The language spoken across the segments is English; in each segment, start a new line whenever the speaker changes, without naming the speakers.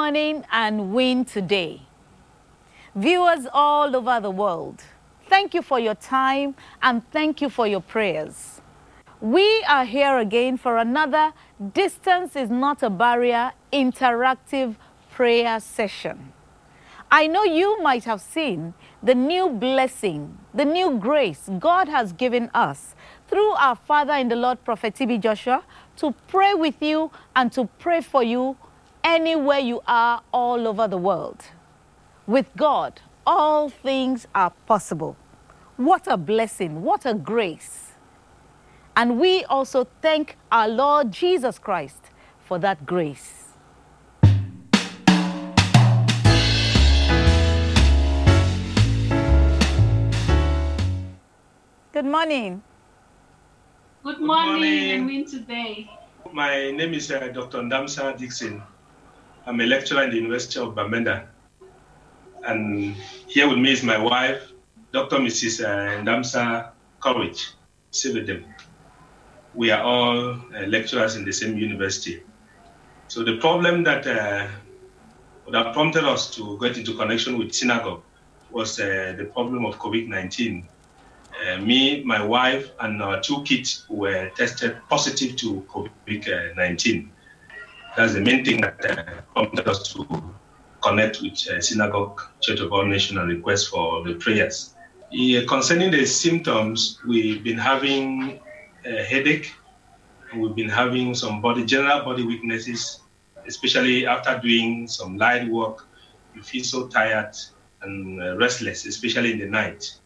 morning and win today. Viewers all over the world, thank you for your time and thank you for your prayers. We are here again for another Distance is Not a Barrier interactive prayer session. I know you might have seen the new blessing, the new grace God has given us through our Father in the Lord, Prophet TB Joshua, to pray with you and to pray for you anywhere you are all over the world. With God, all things are possible. What a blessing, what a grace. And we also thank our Lord Jesus Christ for that grace. Good morning.
Good
Good
morning,
morning.
and win today.
My name is uh, Dr. Ndamsa Dixon. I'm a lecturer in the University of Bamenda. And here with me is my wife, Dr. Mrs. Uh, Ndamsa Courage, Sibidem. We are all uh, lecturers in the same university. So the problem that uh, have prompted us to get into connection with synagogue was uh, the problem of COVID-19. Uh, me, my wife, and our two kids were tested positive to COVID 19. That's the main thing that uh, prompted us to connect with uh, Synagogue Church of All Nations and request for the prayers. Yeah, concerning the symptoms, we've been having a headache, we've been having some body, general body weaknesses, especially after doing some light work. You feel so tired and uh, restless, especially in the night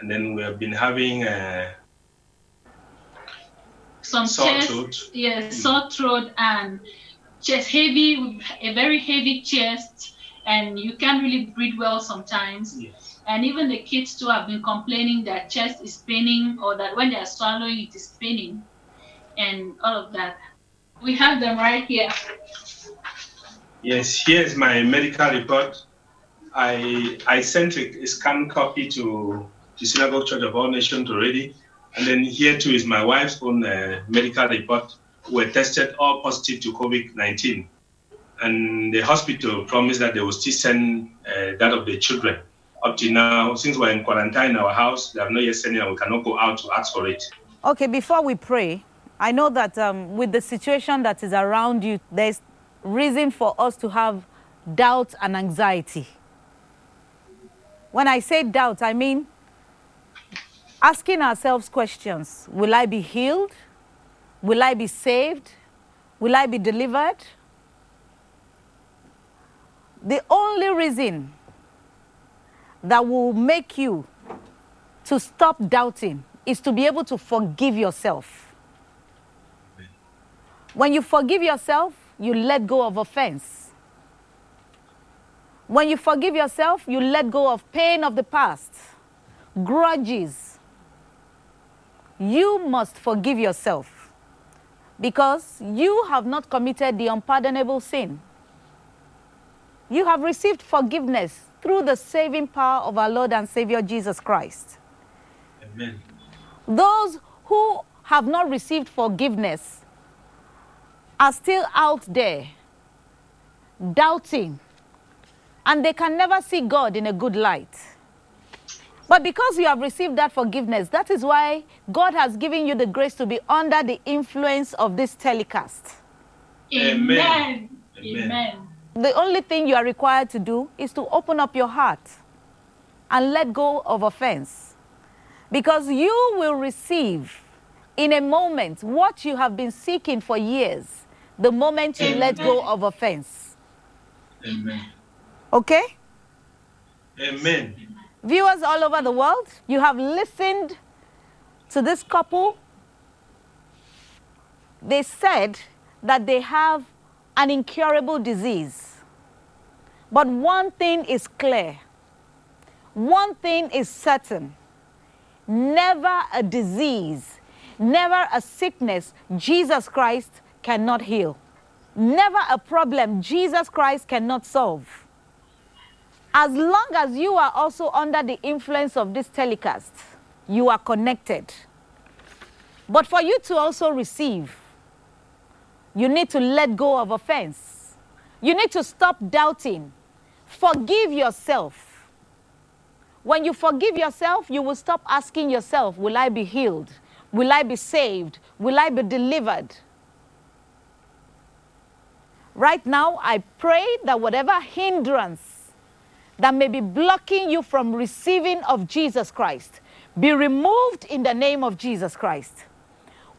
and then we have been having uh,
Some
sore
chest,
throat.
yes, hmm. sore throat and chest heavy, a very heavy chest, and you can't really breathe well sometimes.
Yes.
And even the kids too have been complaining that chest is paining or that when they are swallowing it is paining, and all of that. We have them right here.
Yes, here's my medical report. I I sent a, a scanned copy to the Synagogue Church of All Nations already, and then here too is my wife's own uh, medical report. We're tested all positive to COVID-19, and the hospital promised that they will still send uh, that of the children. Up to now, since we're in quarantine in our house, they have not yet sent it, and we cannot go out to ask for it.
Okay, before we pray, I know that um, with the situation that is around you, there's reason for us to have doubt and anxiety. When I say doubt, I mean asking ourselves questions Will I be healed? Will I be saved? Will I be delivered? The only reason that will make you to stop doubting is to be able to forgive yourself. When you forgive yourself, you let go of offense. When you forgive yourself, you let go of pain of the past, grudges. You must forgive yourself because you have not committed the unpardonable sin. You have received forgiveness through the saving power of our Lord and Savior Jesus Christ.
Amen.
Those who have not received forgiveness are still out there doubting and they can never see God in a good light. But because you have received that forgiveness, that is why God has given you the grace to be under the influence of this telecast.
Amen.
Amen.
Amen.
Amen.
The only thing you are required to do is to open up your heart and let go of offense. Because you will receive in a moment what you have been seeking for years, the moment you let go of offense.
Amen.
Okay?
Amen.
Viewers all over the world, you have listened to this couple. They said that they have an incurable disease. But one thing is clear, one thing is certain never a disease, never a sickness Jesus Christ cannot heal, never a problem Jesus Christ cannot solve as long as you are also under the influence of this telecast, you are connected. But for you to also receive, you need to let go of offense. You need to stop doubting. Forgive yourself. When you forgive yourself, you will stop asking yourself, Will I be healed? Will I be saved? Will I be delivered? Right now, I pray that whatever hindrance that may be blocking you from receiving of Jesus Christ be removed in the name of Jesus Christ.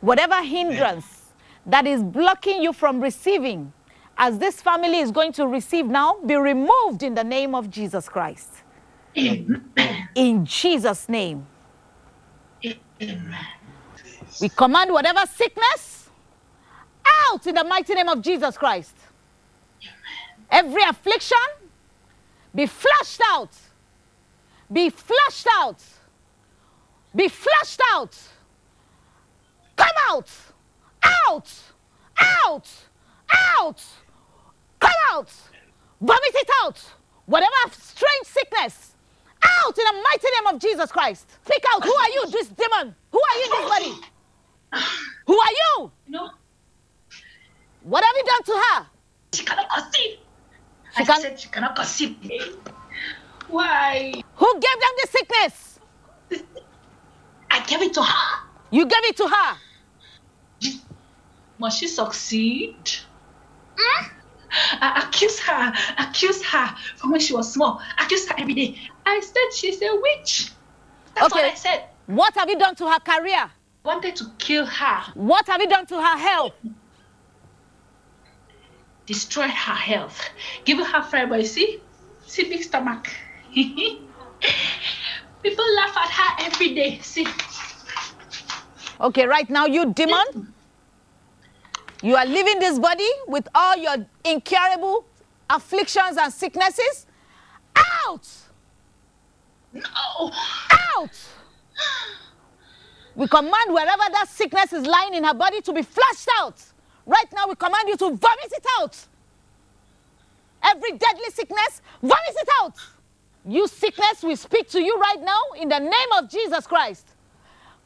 Whatever hindrance that is blocking you from receiving, as this family is going to receive now, be removed in the name of Jesus Christ.
Amen.
In Jesus' name.
Amen.
We command whatever sickness out in the mighty name of Jesus Christ. Every affliction be flushed out. Be flushed out. Be flushed out. Come out. Out. Out. Out. Come out. Vomit it out. Whatever strange sickness. Out in the mighty name of Jesus Christ. Speak out. Who are you, this demon? Who are you, this body? Who are you?
No,
What have you done to her?
she cannot conceive.
She
I
can-
said she cannot conceive. Why?
Who gave them the sickness?
I gave it to her.
You gave it to her.
Must she succeed? Hmm? I accuse her, accuse her from when she was small, accuse her every day. I said she's a witch. That's
Okay.
what I said.
What have you done to her career?
Wanted to kill her,
What have you done to her health?
Destroy her health, give her fiber. See, see big stomach. People laugh at her every day. See,
Okay, right now, you demon, you are leaving this body with all your incurable afflictions and sicknesses. Out!
no.
Out! We command wherever that sickness is lying in her body to be flushed out. Right now, we command you to vomit it out. Every deadly sickness, vomit it out. You sickness, we speak to you right now in the name of Jesus Christ.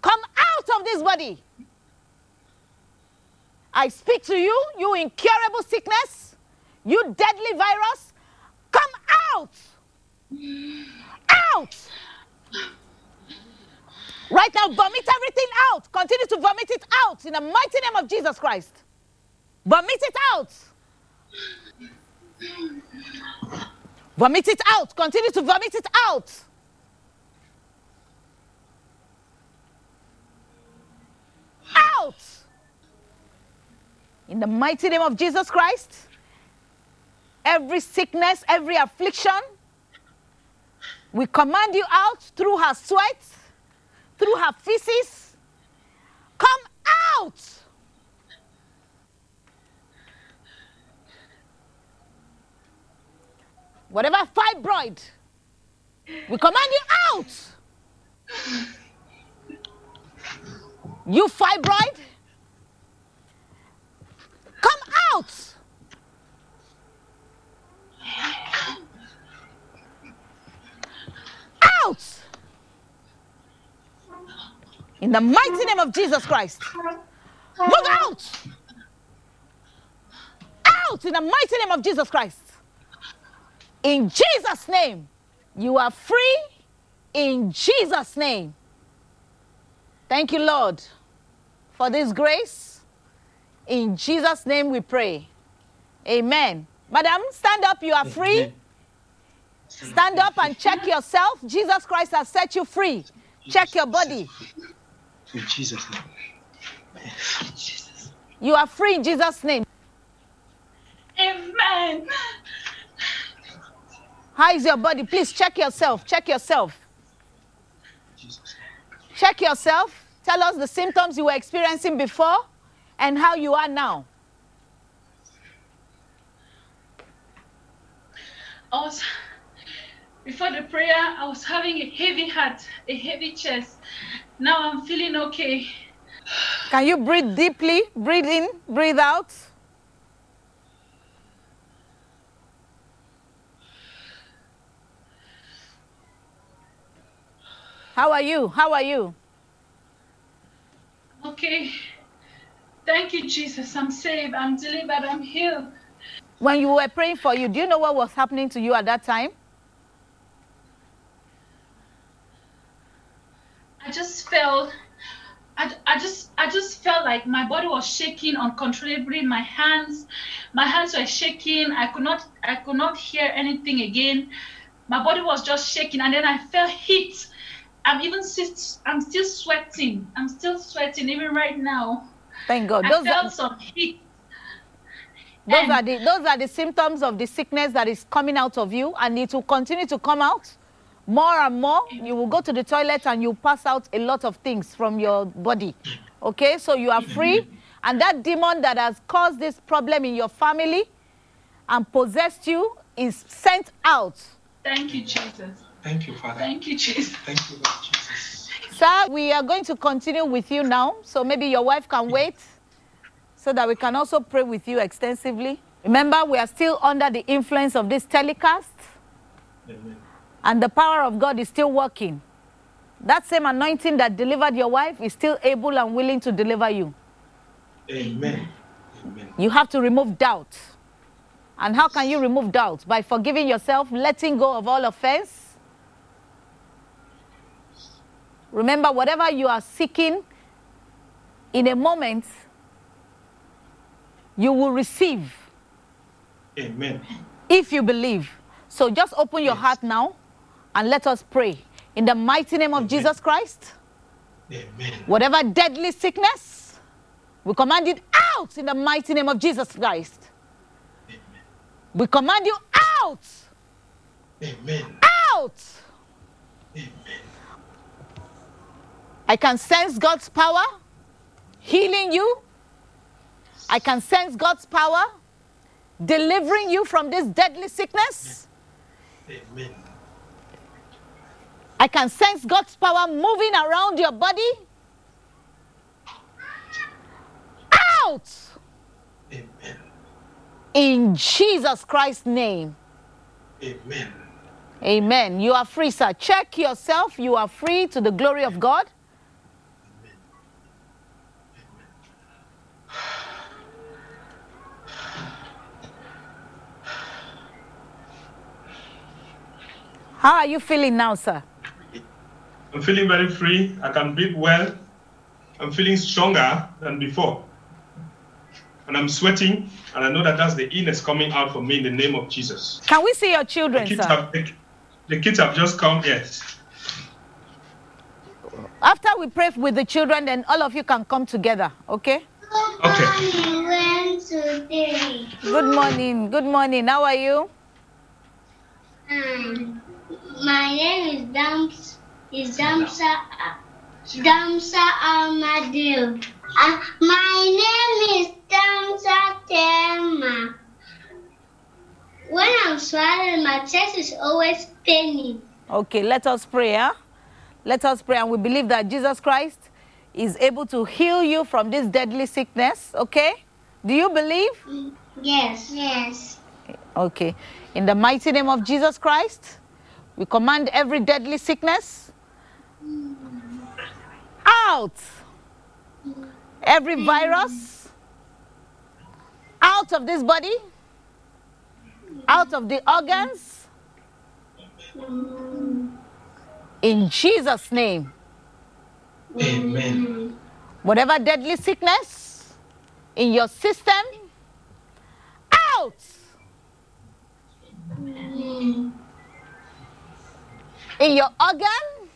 Come out of this body. I speak to you, you incurable sickness, you deadly virus. Come out. Out. Right now, vomit everything out. Continue to vomit it out in the mighty name of Jesus Christ. Vomit it out. Vomit it out. Continue to vomit it out. Out. In the mighty name of Jesus Christ, every sickness, every affliction, we command you out through her sweat, through her feces. Come out. Whatever fibroid, we command you out. You fibroid, come out. Out. In the mighty name of Jesus Christ. Move out. Out in the mighty name of Jesus Christ. In Jesus' name, you are free. In Jesus' name. Thank you, Lord, for this grace. In Jesus' name we pray. Amen. Madam, stand up. You are free. Stand up and check yourself. Jesus Christ has set you free. Check your body.
In Jesus' name. Jesus.
You are free in Jesus' name.
Amen.
How is your body? Please check yourself. Check yourself. Check yourself. Tell us the symptoms you were experiencing before and how you are now.
I was before the prayer. I was having a heavy heart, a heavy chest. Now I'm feeling okay.
Can you breathe deeply? Breathe in, breathe out. How are you? How are you?
Okay. Thank you, Jesus. I'm saved. I'm delivered. I'm healed.
When you were praying for you, do you know what was happening to you at that time?
I just felt I, I just I just felt like my body was shaking uncontrollably. My hands, my hands were shaking. I could not I could not hear anything again. My body was just shaking, and then I felt heat. I'm even I'm still sweating. I'm still sweating even right now.
Thank God.
I
Those
felt
are,
some heat.
those
and-
are the those are the symptoms of the sickness that is coming out of you, and it will continue to come out more and more. You will go to the toilet and you pass out a lot of things from your body. Okay, so you are free, mm-hmm. and that demon that has caused this problem in your family and possessed you is sent out.
Thank you, Jesus.
Thank you, Father.
Thank you, Jesus.
Thank you, Lord Jesus.
Sir, we are going to continue with you now, so maybe your wife can wait so that we can also pray with you extensively. Remember, we are still under the influence of this telecast,
Amen.
and the power of God is still working. That same anointing that delivered your wife is still able and willing to deliver you.
Amen. Amen.
You have to remove doubt. And how can you remove doubt? By forgiving yourself, letting go of all offense. Remember, whatever you are seeking in a moment, you will receive
Amen.
if you believe. So just open your
Yes.
heart now and let us pray. In the mighty name of
Amen.
Jesus Christ,
Amen.
whatever deadly sickness, we command it out in the mighty name of Jesus Christ. Amen. We command you out,
Amen.
out.
Amen.
I can sense God's power healing you. I can sense God's power delivering you from this deadly sickness.
Amen.
I can sense God's power moving around your body. Out
Amen.
in Jesus Christ's name.
Amen.
Amen. You are free, sir. Check yourself. You are free to the glory of God. How are you feeling now, sir?
I'm feeling very free. I can breathe well. I'm feeling stronger than before. And I'm sweating, and I know that that's the illness coming out for me in the name of Jesus.
Can we see your
The
children,
kids
sir?
have, the, the kids have just come, yes.
After we pray with the children, then all of you can come together, okay?
Okay.
went today.
Good morning. Good morning. How are you?
Um, my name is Dams is Damsa Damsa Amadil. Uh, my name is Damsa Tema. When I'm swallowing, my chest is always paining.
Okay, let us pray. Huh? Let us pray, and we believe that Jesus Christ is able to heal you from this deadly sickness. Okay? Do you believe?
Yes. Yes.
Okay. In the mighty name of Jesus Christ, we command every deadly sickness out. Every virus out of this body, out of the organs. In Jesus' name.
Amen.
whatever deadly sickness in your system, out. In your organ,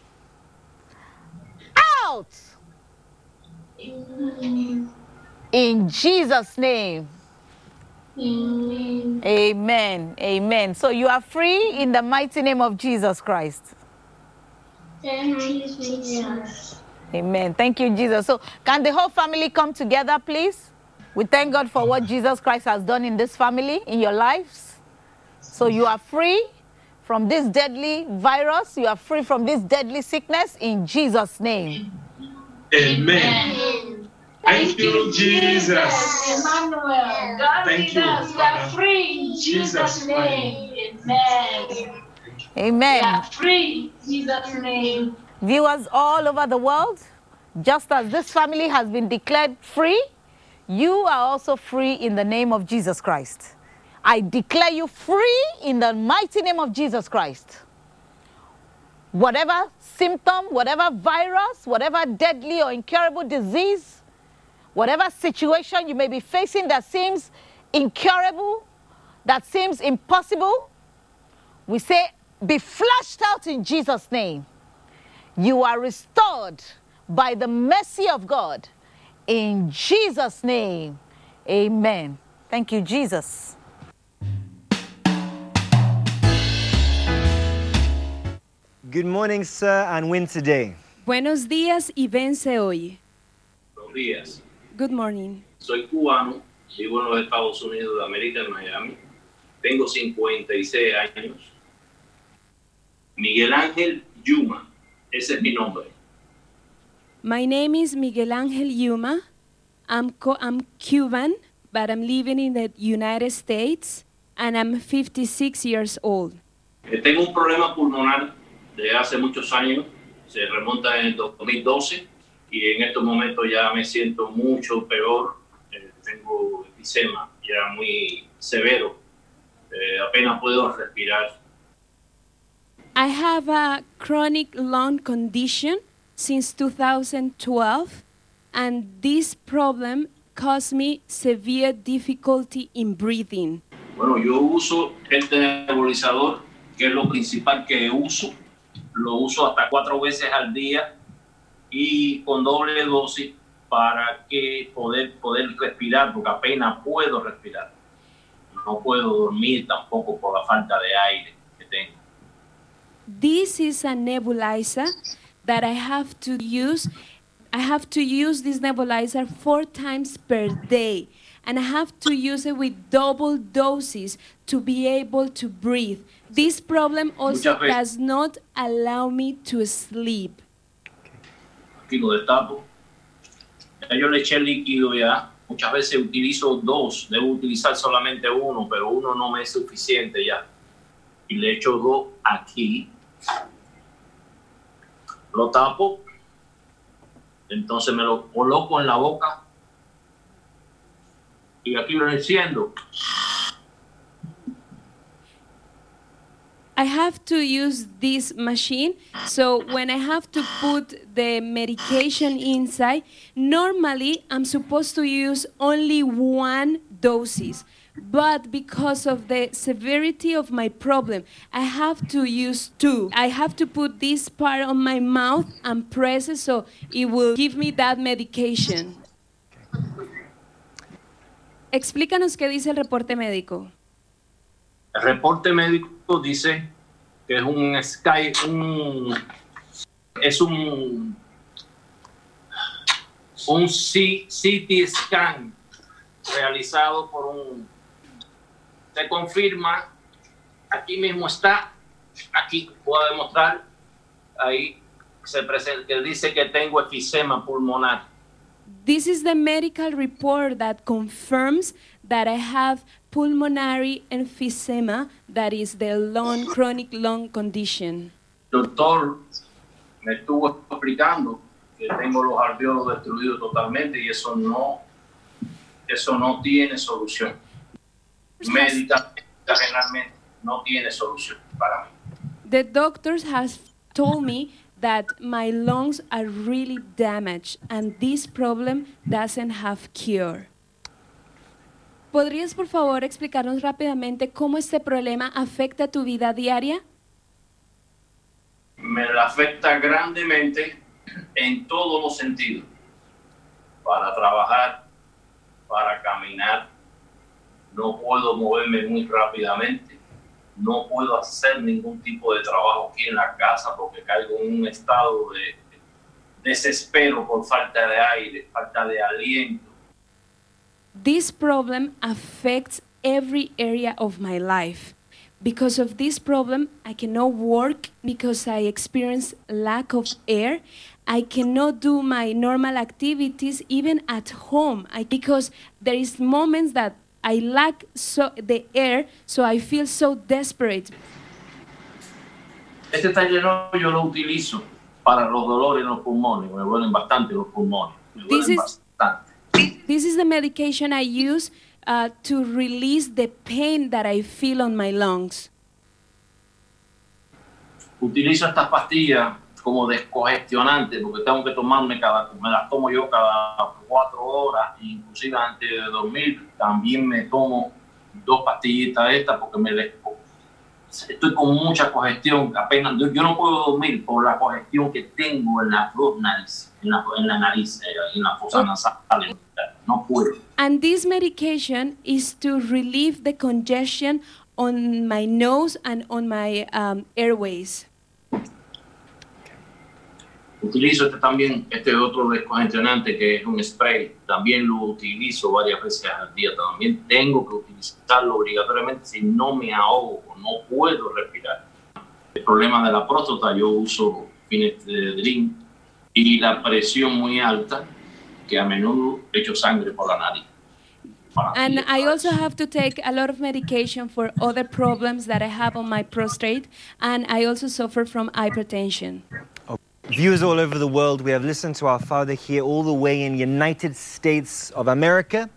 out. In Jesus' name.
Amen.
Amen. Amen. So you are free in the mighty name of Jesus Christ.
Thank you, Jesus.
Amen. Thank you, Jesus. So, can the whole family come together, please? We thank God for what Jesus Christ has done in this family, in your lives. So, you are free from this deadly virus. You are free from this deadly sickness in Jesus' name.
Amen. Thank you, Jesus.
Emmanuel, God
Thank you,
us. We are free in Jesus'
Jesus'
name. Amen.
Amen.
We are free in Jesus' name.
Viewers all over the world, just as this family has been declared free, you are also free in the name of Jesus Christ. I declare you free in the mighty name of Jesus Christ. Whatever symptom, whatever virus, whatever deadly or incurable disease, whatever situation you may be facing that seems incurable, that seems impossible, we say, be flushed out in Jesus' name. You are restored by the mercy of God. In Jesus' name, amen. Thank you, Jesus.
Good morning, sir, and win today.
Buenos días y vence hoy.
Buenos días.
Good morning.
Soy cubano, vivo en los Estados Unidos de América, en Miami. Tengo 56 años. Miguel Ángel Yuma, ese es mi nombre.
My name is Miguel Angel Yuma. I'm, co- I'm Cuban, but I'm living in the United States, and I'm 56 years old.
Eh, Tengo un problema pulmonar de hace muchos años, se remonta en el 2012 y en estos momentos ya me siento mucho peor. Eh, tengo enfisema ya muy severo, Eh, apenas puedo respirar.
I have a chronic lung condition since 2012, and this problem caused me severe difficulty in breathing.
Bueno, yo uso este nebulizador, que es lo principal que uso. Lo uso hasta cuatro veces al día y con doble dosis para que poder, poder respirar, porque apenas puedo respirar. No puedo dormir tampoco por la falta de aire que tengo.
This is a nebulizer that I have to use. I have to use this nebulizer four times per day, and I have to use it with double doses to be able to breathe. This problem also does not allow me to sleep.
Aquí lo destapo. Ya yo le eché líquido ya. Muchas veces utilizo dos. Debo utilizar solamente uno, pero uno no me es suficiente ya. Y le echo dos aquí. Lo tapo. Entonces me lo coloco en la boca. Y aquí lo enciendo.
I have to use this machine. So when I have to put the medication inside, normally I'm supposed to use only one doses. But because of the severity of my problem, I have to use two. I have to put this part on my mouth and press it so it will give me that medication. Explícanos qué dice el reporte médico.
El reporte médico dice que es un Sky, un, es un, un CT scan realizado por un, se confirma, aquí mismo está, aquí puedo demostrar, ahí se presenta, que dice que tengo efisema pulmonar.
This is the medical report that confirms that I have pulmonary emphysema, that is the lung, chronic lung condition.
Doctor me estuvo explicando que tengo los alveolos destruidos totalmente y eso no, eso no tiene solución. Médicamente, generalmente, no tiene solución para mí.
The doctors has told me that my lungs are really damaged and this problem doesn't have cure. ¿Podrías por favor explicarnos rápidamente cómo este problema afecta tu vida diaria?
Me afecta grandemente en todos los sentidos. Para trabajar, para caminar, no puedo moverme muy rápidamente, no puedo hacer ningún tipo de trabajo aquí en la casa porque caigo en un estado de desespero por falta de aire, falta de aliento.
This problem affects every area of my life. Because of this problem, I cannot work because I experience lack of air. I cannot do my normal activities even at home I, because there is moments that I lack so the air, so I feel so desperate.
Este yo lo utilizo para los dolores en los pulmones, me duelen bastante los pulmones, me duelen
is-
bastante.
This is the medication I use uh, to release the pain that I feel on my lungs.
Utilizo estas pastillas como descongestionante porque tengo que tomarme cada, me las tomo yo cada cuatro horas, inclusive antes de dormir también me tomo dos pastillitas de estas porque me estoy con mucha congestión, apenas yo, yo no puedo dormir por la congestión que tengo en la flor nariz, en la, en la nariz, eh, en la fosa nasal, no puedo.
And this medication is to relieve the congestion on my nose and on my um, airways.
Utilizo este también, este otro descongestionante que es un spray, también lo utilizo varias veces al día, también tengo que utilizarlo obligatoriamente si no me ahogo, no puedo respirar. El problema de la próstata, yo uso Finestedrin y la presión muy alta, que a menudo echo sangre por la nariz.
And I also have to take a lot of medication for other problems that I have on my prostate, and I also suffer from hypertension.
Viewers all over the world, we have listened to our Father here all the way in United States of America.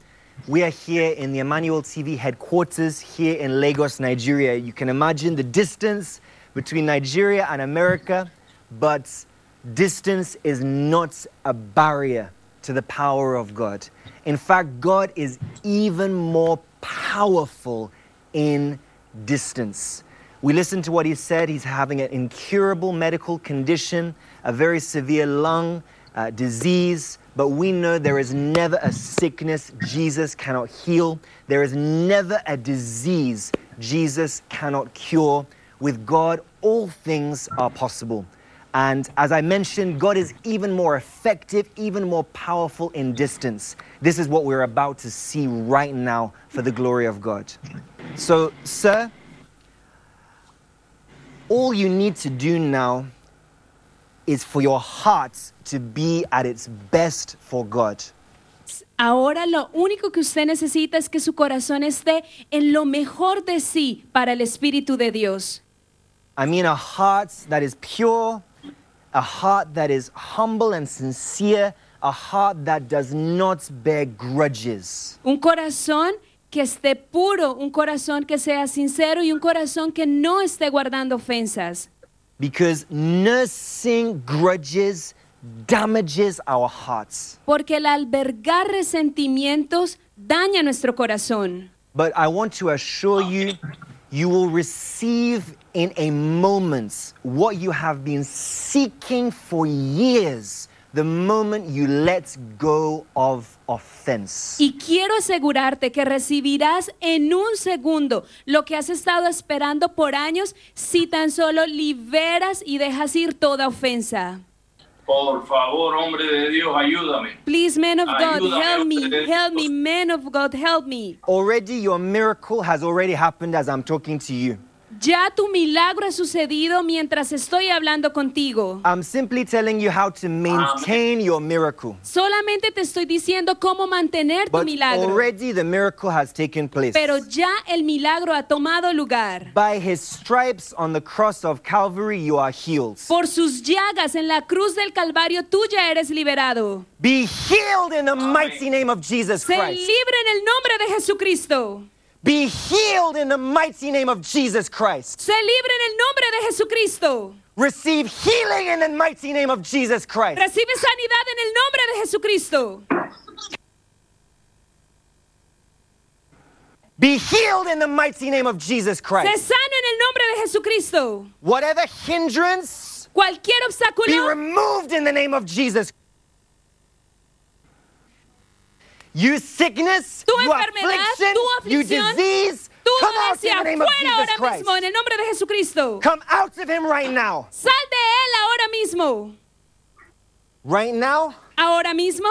We are here in the Emmanuel TV headquarters here in Lagos, Nigeria. You can imagine the distance between Nigeria and America, but distance is not a barrier to the power of God. In fact, God is even more powerful in distance. We listened to what he said. He's having an incurable medical condition, a very severe lung uh, disease, but we know there is never a sickness Jesus cannot heal. There is never a disease Jesus cannot cure. With God, all things are possible. And as I mentioned, God is even more effective, even more powerful in distance. This is what we're about to see right now for the glory of God. So, sir, all you need to do now is for your heart to be at its best for God.
Ahora lo único que usted necesita es que su corazón esté en lo mejor de sí para el Espíritu de Dios.
I mean, a heart that is pure, a heart that is humble and sincere, a heart that does not bear grudges.
Un corazón que esté puro, un corazón que sea sincero y un corazón que no esté guardando ofensas.
Because nursing grudges damages our hearts.
Porque el albergar resentimientos daña nuestro corazón.
But I want to assure you, you will receive in a moment what you have been seeking for years the moment you let go of offense.
Y quiero asegurarte que recibirás en un segundo lo que has estado esperando por años si tan solo liberas y dejas ir toda ofensa.
Por favor, hombre de Dios, ayúdame.
Please, man of God,
Ayúdame,
help me,
hombre de
help me,
Dios.
man of God, help me.
Already, your miracle has already happened as I'm talking to you.
Ya tu milagro ha sucedido mientras estoy hablando contigo.
I'm simply telling you how to maintain your miracle.
Solamente te estoy diciendo cómo mantener tu
But
milagro.
already the miracle has taken place.
Pero ya el milagro ha tomado lugar.
By his stripes on the cross of Calvary, you are healed.
Por sus llagas en la cruz del Calvario tú ya eres liberado.
Be healed in the mighty name of Jesus
Se
Christ.
libre en el nombre de Jesucristo.
Be healed in the mighty name of Jesus Christ.
Se libre en el nombre de Jesucristo.
Receive healing in the mighty name of Jesus Christ.
Recibe sanidad en el nombre de Jesucristo.
Be healed in the mighty name of Jesus Christ.
Se sano en el nombre de Jesucristo.
Whatever hindrance,
Cualquier obstáculo, be
removed in the name of Jesus. You sickness,
Tu
you
enfermedad,
affliction,
tu
you disease,
tú
come out in the name of Jesus Christ.
mismo en el nombre de Jesucristo.
Come out of him right now.
Sal de él ahora mismo.
Right now,
Ahora mismo,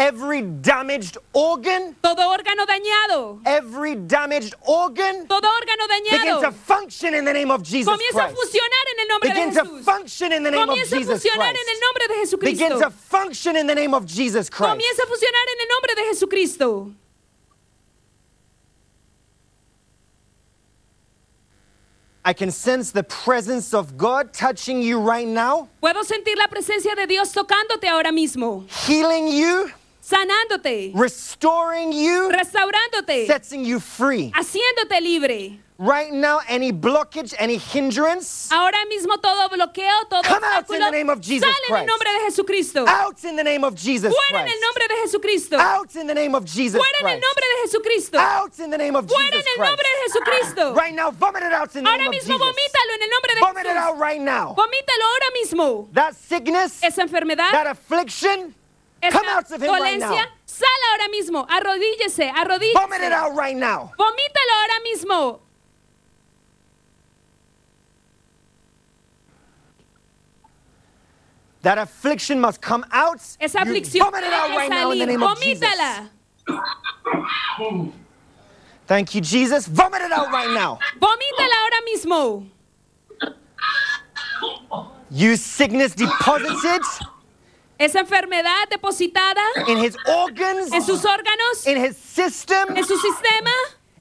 every damaged organ,
todo órgano dañado.
every damaged organ
Todo órgano dañado,
begin to function in the name of Jesus
Comienza a funcionar en el nombre de
Begin to function in the name of
Comienza a
Jesus
funcionar
Christ.
en el nombre de Jesucristo.
Begin to function in the name of Jesus Christ.
Comienza a funcionar en el nombre de Jesucristo.
I can sense the presence of God touching you right now,
Puedo sentir la presencia de Dios tocándote ahora mismo,
healing you,
sanándote,
restoring you,
restaurándote,
setting you free.
haciéndote libre.
Right now, any blockage, any hindrance,
Ahora mismo todo bloqueo, todo
Come out in the name of Jesus
sale en el nombre de Jesucristo.
out in the name of Jesus
Fuera en el nombre de Jesucristo.
Out in the name of Jesus
Fuera en el
Christ.
nombre de Jesucristo.
Out in the name of
Fuera
Jesus
en el
Christ.
nombre de Jesucristo.
Right now, vomit it out in the
Ahora
name of
mismo
Jesus.
vomítalo en el nombre de
Vomit it
Jesús.
out right now.
Vomítalo ahora mismo.
That sickness,
Esa enfermedad,
that affliction, come out of him right now.
sale ahora mismo. Arrodíllese, arrodíllese.
vomit it out right now.
Vomítalo ahora mismo.
That affliction must come out.
Esa aflicción
vomit it out right now in the name of Jesus.
Vomítala.
Thank you, Jesus. Vomit it out right now.
Vomítala ahora mismo.
You sickness deposited
Esa enfermedad depositada
in his organs,
en sus órganos,
in his system,
en su sistema,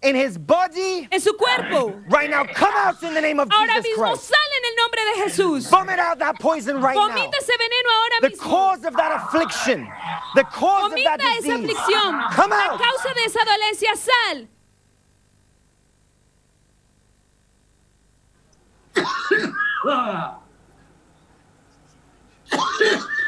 in his body.
en su cuerpo.
Right now, come out in the name of
Ahora
Jesus
mismo
Christ.
sale en el nombre de Jesús.
Vomit out that poison right now.
Ese veneno ahora
The
mismo.
cause of that affliction, the cause of that
esa
disease.
aflicción.
Come
A
out.
causa de esa dolencia, sal.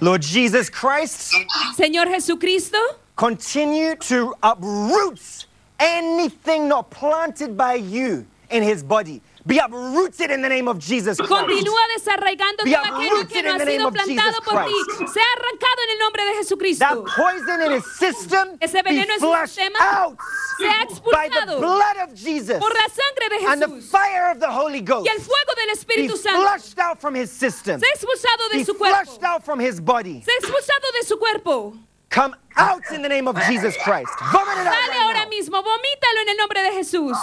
Lord Jesus Christ,
Señor Jesucristo,
continue to uproot anything not planted by you in his body. Be uprooted in the name of Jesus Christ.
continúa desarraigando todo aquello que no ha sido plantado por ti. Sea arrancado en el nombre de
That
Jesucristo.
poison in his system
Ese veneno en su
flushed
sistema
out
sea
by the
expulsado
blood of Jesus
por la sangre de
and the
Jesús
fire of the Holy Ghost.
y el fuego del
Be
Espíritu Santo.
flushed out from his system.
Sea expulsado de
Be
su cuerpo.
flushed out from his body.
Sea expulsado de su cuerpo.
Come out in the name of Jesus Christ. Vomit it out
Sale
right
ahora
now.
mismo. Vomítalo en el nombre de Jesús.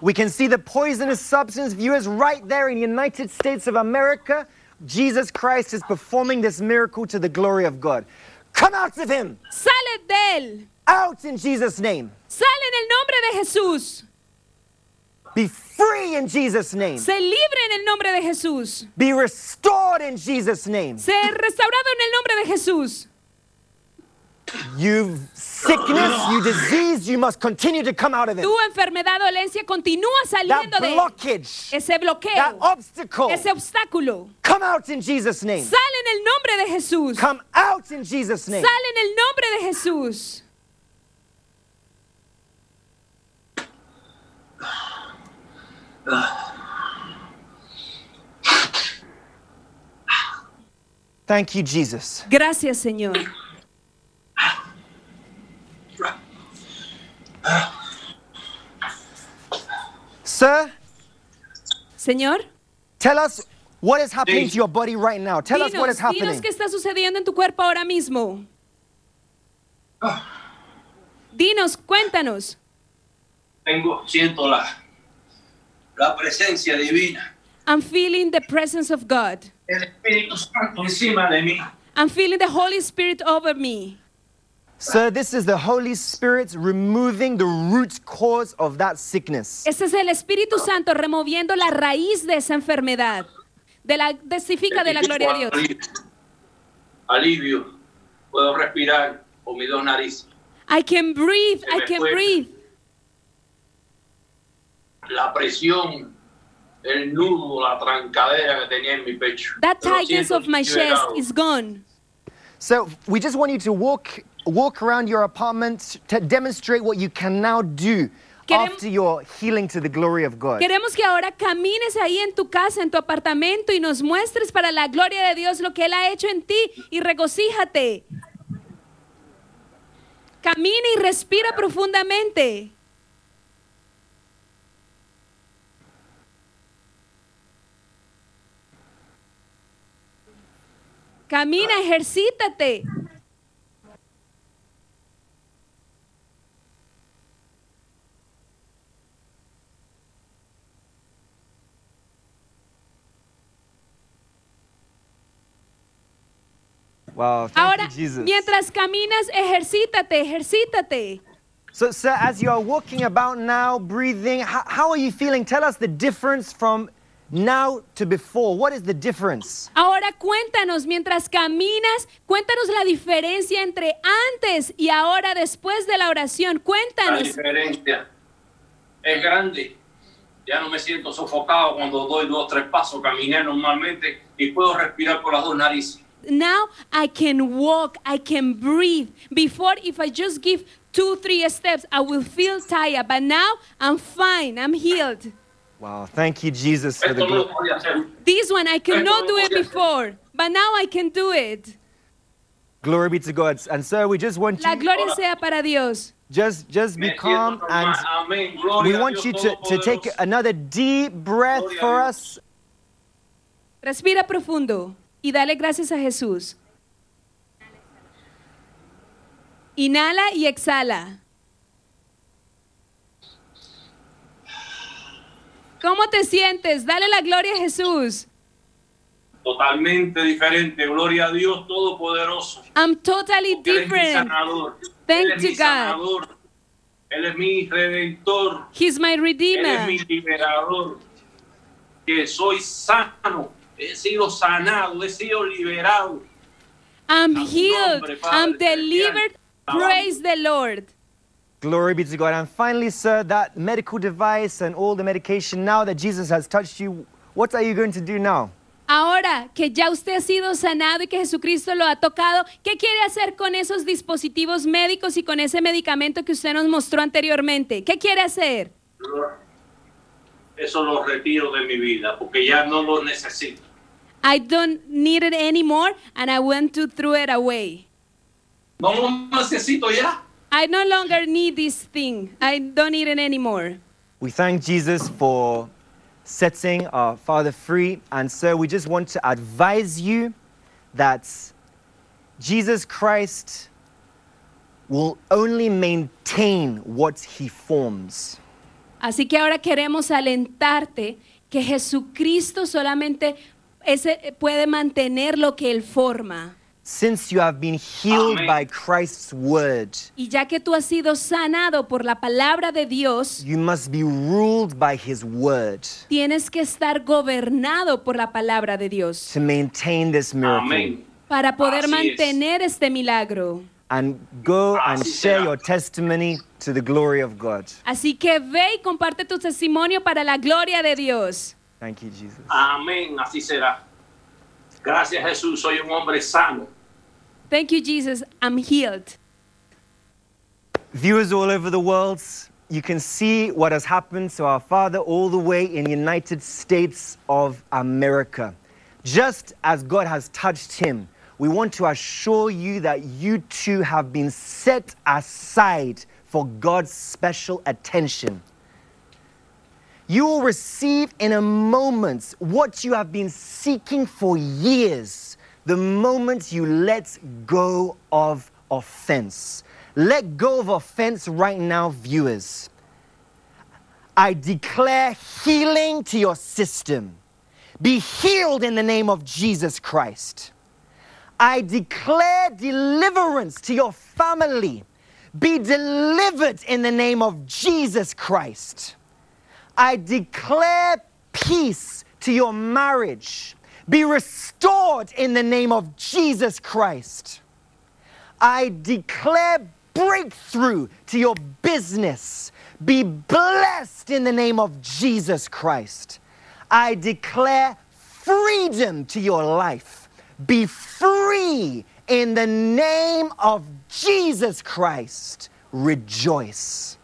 We can see the poisonous substance, viewers, right there in the United States of America. Jesus Christ is performing this miracle to the glory of God. Come out of him.
Sale de él.
Out in Jesus' name.
Sale en el nombre de Jesús.
Be free in Jesus' name.
Sé libre en el nombre de Jesús.
Be restored in Jesus' name.
Sé restaurado en el nombre de Jesús.
You sickness, you disease, you must continue to come out of it.
Tu enfermedad, dolencia continúa
That
saliendo de
blockage,
ese
that obstacle,
ese obstáculo.
come out in Jesus' name.
Sale en el nombre de Jesús.
Come out in Jesus' name.
Sale en el nombre de Jesús.
Thank you, Jesus.
Gracias, Señor.
Sir,
Señor,
tell us what is happening
Sí.
to your body right now. Tell us what
dinos,
happening.
dinos qué está sucediendo en tu cuerpo ahora mismo. Dinos, cuéntanos.
Tengo, siento la, la presencia divina,
I'm feeling the presence of God.
el Espíritu Santo encima de mí.
I'm feeling the Holy Spirit over me.
Sir, this is the Holy Spirit removing the root cause of that sickness.
Ese es el Espíritu Santo removiendo la raíz de esa enfermedad. De la, testifica de la gloria de Dios.
Alivio. Alivio. Puedo respirar con mis dos narices.
I can breathe,
Se
I can
fue.
breathe.
La presión, el nudo, la trancadera que tenía en mi pecho.
That tightness of my chest is gone.
So we just want you to walk walk around your apartment to demonstrate what you can now do after your healing to the glory of God.
Queremos que ahora camines ahí en tu casa, en tu apartamento y nos muestres para la gloria de Dios lo que Él ha hecho en ti y regocíjate. Camina y respira profundamente. Camina, ejercítate.
Wow, thank
Ahora,
you, Jesus.
mientras caminas, ejercítate, ejercítate.
So, sir, as you are walking about now, breathing, how, how are you feeling? Tell us the difference from now to before. What is the difference?
Ahora cuéntanos, mientras caminas, cuéntanos la diferencia entre antes y ahora después de la oración.
La
Cuéntanos.
diferencia es grande. Ya no me siento sofocado cuando doy dos o tres pasos, caminé normalmente y puedo respirar por las dos narices.
Now I can walk, I can breathe. Before, if I just give two, three steps, I will feel tired. But now I'm fine, I'm healed.
Wow, thank you, Jesus, for the
Esto
glory.
This one I cannot do it before, but now I can do it.
Glory be to God. And sir, we just want you.
La gloria sea para Dios.
just just be calm and we want you to, to take another deep breath for us.
Respira profundo y dale gracias a Jesús. Inhala y exhala. ¿Cómo te sientes? Dale la gloria a Jesús.
Totalmente diferente. Gloria a Dios Todopoderoso.
I'm totally
Él es mi
different.
sanador.
Thank
Él es
you,
mi
God.
sanador. Él es mi redentor.
He's my
Él es
redeemer.
mi liberador. Que soy sano. He sido sanado. He sido liberado.
I'm healed.
nombre, Padre
I'm delivered. Praise the Lord.
Glory be to God. And finally, sir, that medical device and all the medication, now that Jesus has touched you, what are you going to do now?
Ahora que ya usted ha sido sanado y que Jesucristo lo ha tocado, ¿qué quiere hacer con esos dispositivos médicos y con ese medicamento que usted nos mostró anteriormente? ¿Qué quiere hacer?
Eso lo retiro de mi vida porque ya no lo necesito.
I don't need it anymore and I want to throw it away.
No lo necesito ya.
I no longer need this thing. I don't need it anymore.
We thank Jesus for setting our Father free. And so we just want to advise you that Jesus Christ will only maintain what he forms.
Así que ahora queremos alentarte que Jesucristo solamente ese puede mantener lo que Él forma.
Since you have been healed
Amen.
by Christ's word,
Y ya que tú has sido sanado por la palabra de Dios,
you must be ruled by his word
tienes que estar gobernado por la palabra de Dios
to maintain this miracle.
Amén.
para poder
Así es.
mantener este milagro.
And go and share
será.
your testimony to the glory of God.
Así que ve y comparte tu testimonio para la gloria de Dios.
Thank you, Jesus.
Amén. Así será. Gracias Jesús. Soy un hombre sano.
Thank you, Jesus. I'm healed.
Viewers all over the world, you can see what has happened to our Father all the way in the United States of America. Just as God has touched him, we want to assure you that you too have been set aside for God's special attention. You will receive in a moment what you have been seeking for years the moment you let go of offense. Let go of offense right now, viewers. I declare healing to your system. Be healed in the name of Jesus Christ. I declare deliverance to your family. Be delivered in the name of Jesus Christ. I declare peace to your marriage. Be restored in the name of Jesus Christ. I declare breakthrough to your business. Be blessed in the name of Jesus Christ. I declare freedom to your life. Be free in the name of Jesus Christ. Rejoice.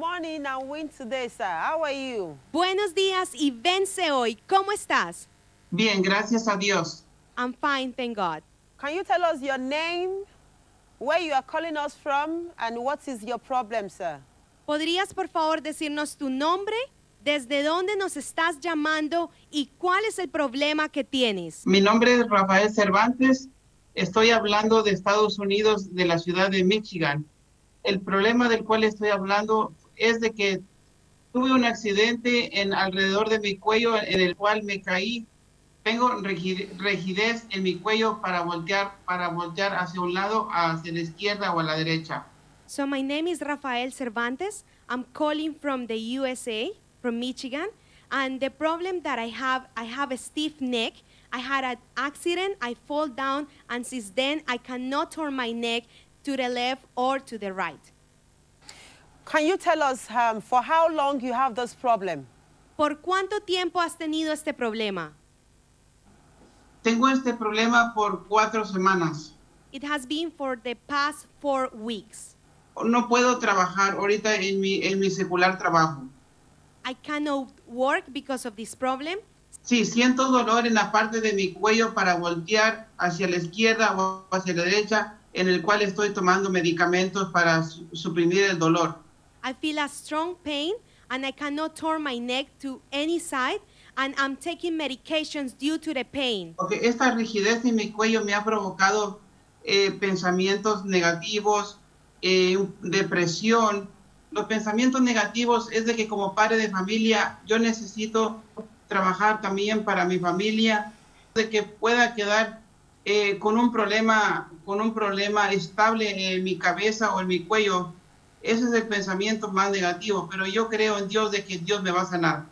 Morning and win today, sir. How are you?
Buenos días y vence hoy. ¿Cómo estás?
Bien, gracias a Dios.
I'm fine, thank God.
Can you tell us your name, where you are calling us from, and what is your problem, sir?
¿Podrías por favor decirnos tu nombre, desde dónde nos estás llamando y cuál es el problema que tienes?
Mi nombre es Rafael Cervantes. Estoy hablando de Estados Unidos, de la ciudad de Michigan. El problema del cual estoy hablando es de que tuve un accidente en alrededor de mi cuello en el cual me caí. Tengo rigi- rigidez en mi cuello para voltear, para voltear hacia un lado, hacia la izquierda o a la derecha.
So my name is Rafael Cervantes. I'm calling from the USA, from Michigan. And the problem that I have, I have a stiff neck. I had an accident, I fall down, and since then I cannot turn my neck to the left or to the right.
Can you tell us um, for how long you have this problem?
¿Por cuánto tiempo has tenido este problema?
Tengo este problema por cuatro semanas.
It has been for the past four weeks.
No puedo trabajar ahorita en mi, en mi secular trabajo.
I cannot work because of this problem.
Sí, siento dolor en la parte de mi cuello para voltear hacia la izquierda o hacia la derecha, en el cual estoy tomando medicamentos para su- suprimir el dolor.
I feel a strong pain and I cannot turn my neck to any side and I'm taking medications due to the pain.
Porque esta rigidez en mi cuello me ha provocado eh, pensamientos negativos, eh, depresión. Los pensamientos negativos es de que como padre de familia yo necesito trabajar también para mi familia, de que pueda quedar eh, con un problema, con un problema estable en mi cabeza o en mi cuello. Ese es el pensamiento más negativo, pero yo creo en Dios de que Dios me va a sanar.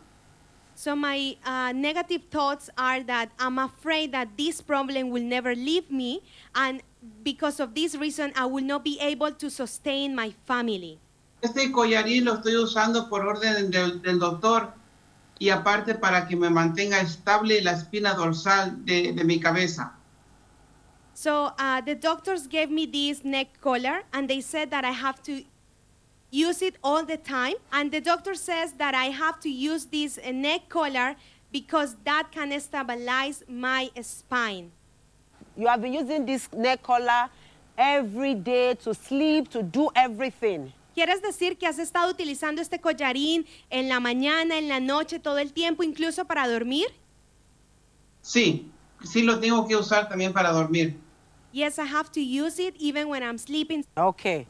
So my uh, negative thoughts are that I'm afraid that this problem will never leave me and because of this reason I will not be able to sustain my family.
Este collarín lo estoy usando por orden del, del doctor y aparte para que me mantenga estable la espina dorsal de, de mi cabeza.
So uh, the doctors gave me this neck collar and they said that I have to use it all the time. And the doctor says that I have to use this uh, neck collar because that can stabilize my spine.
You have been using this neck collar every day to sleep, to do everything.
¿Quieres decir que has estado utilizando este collarín en la mañana, en la noche, todo el tiempo, incluso para dormir?
Sí, sí lo tengo que usar también para dormir.
Yes, I have to use it even when I'm sleeping.
Okay.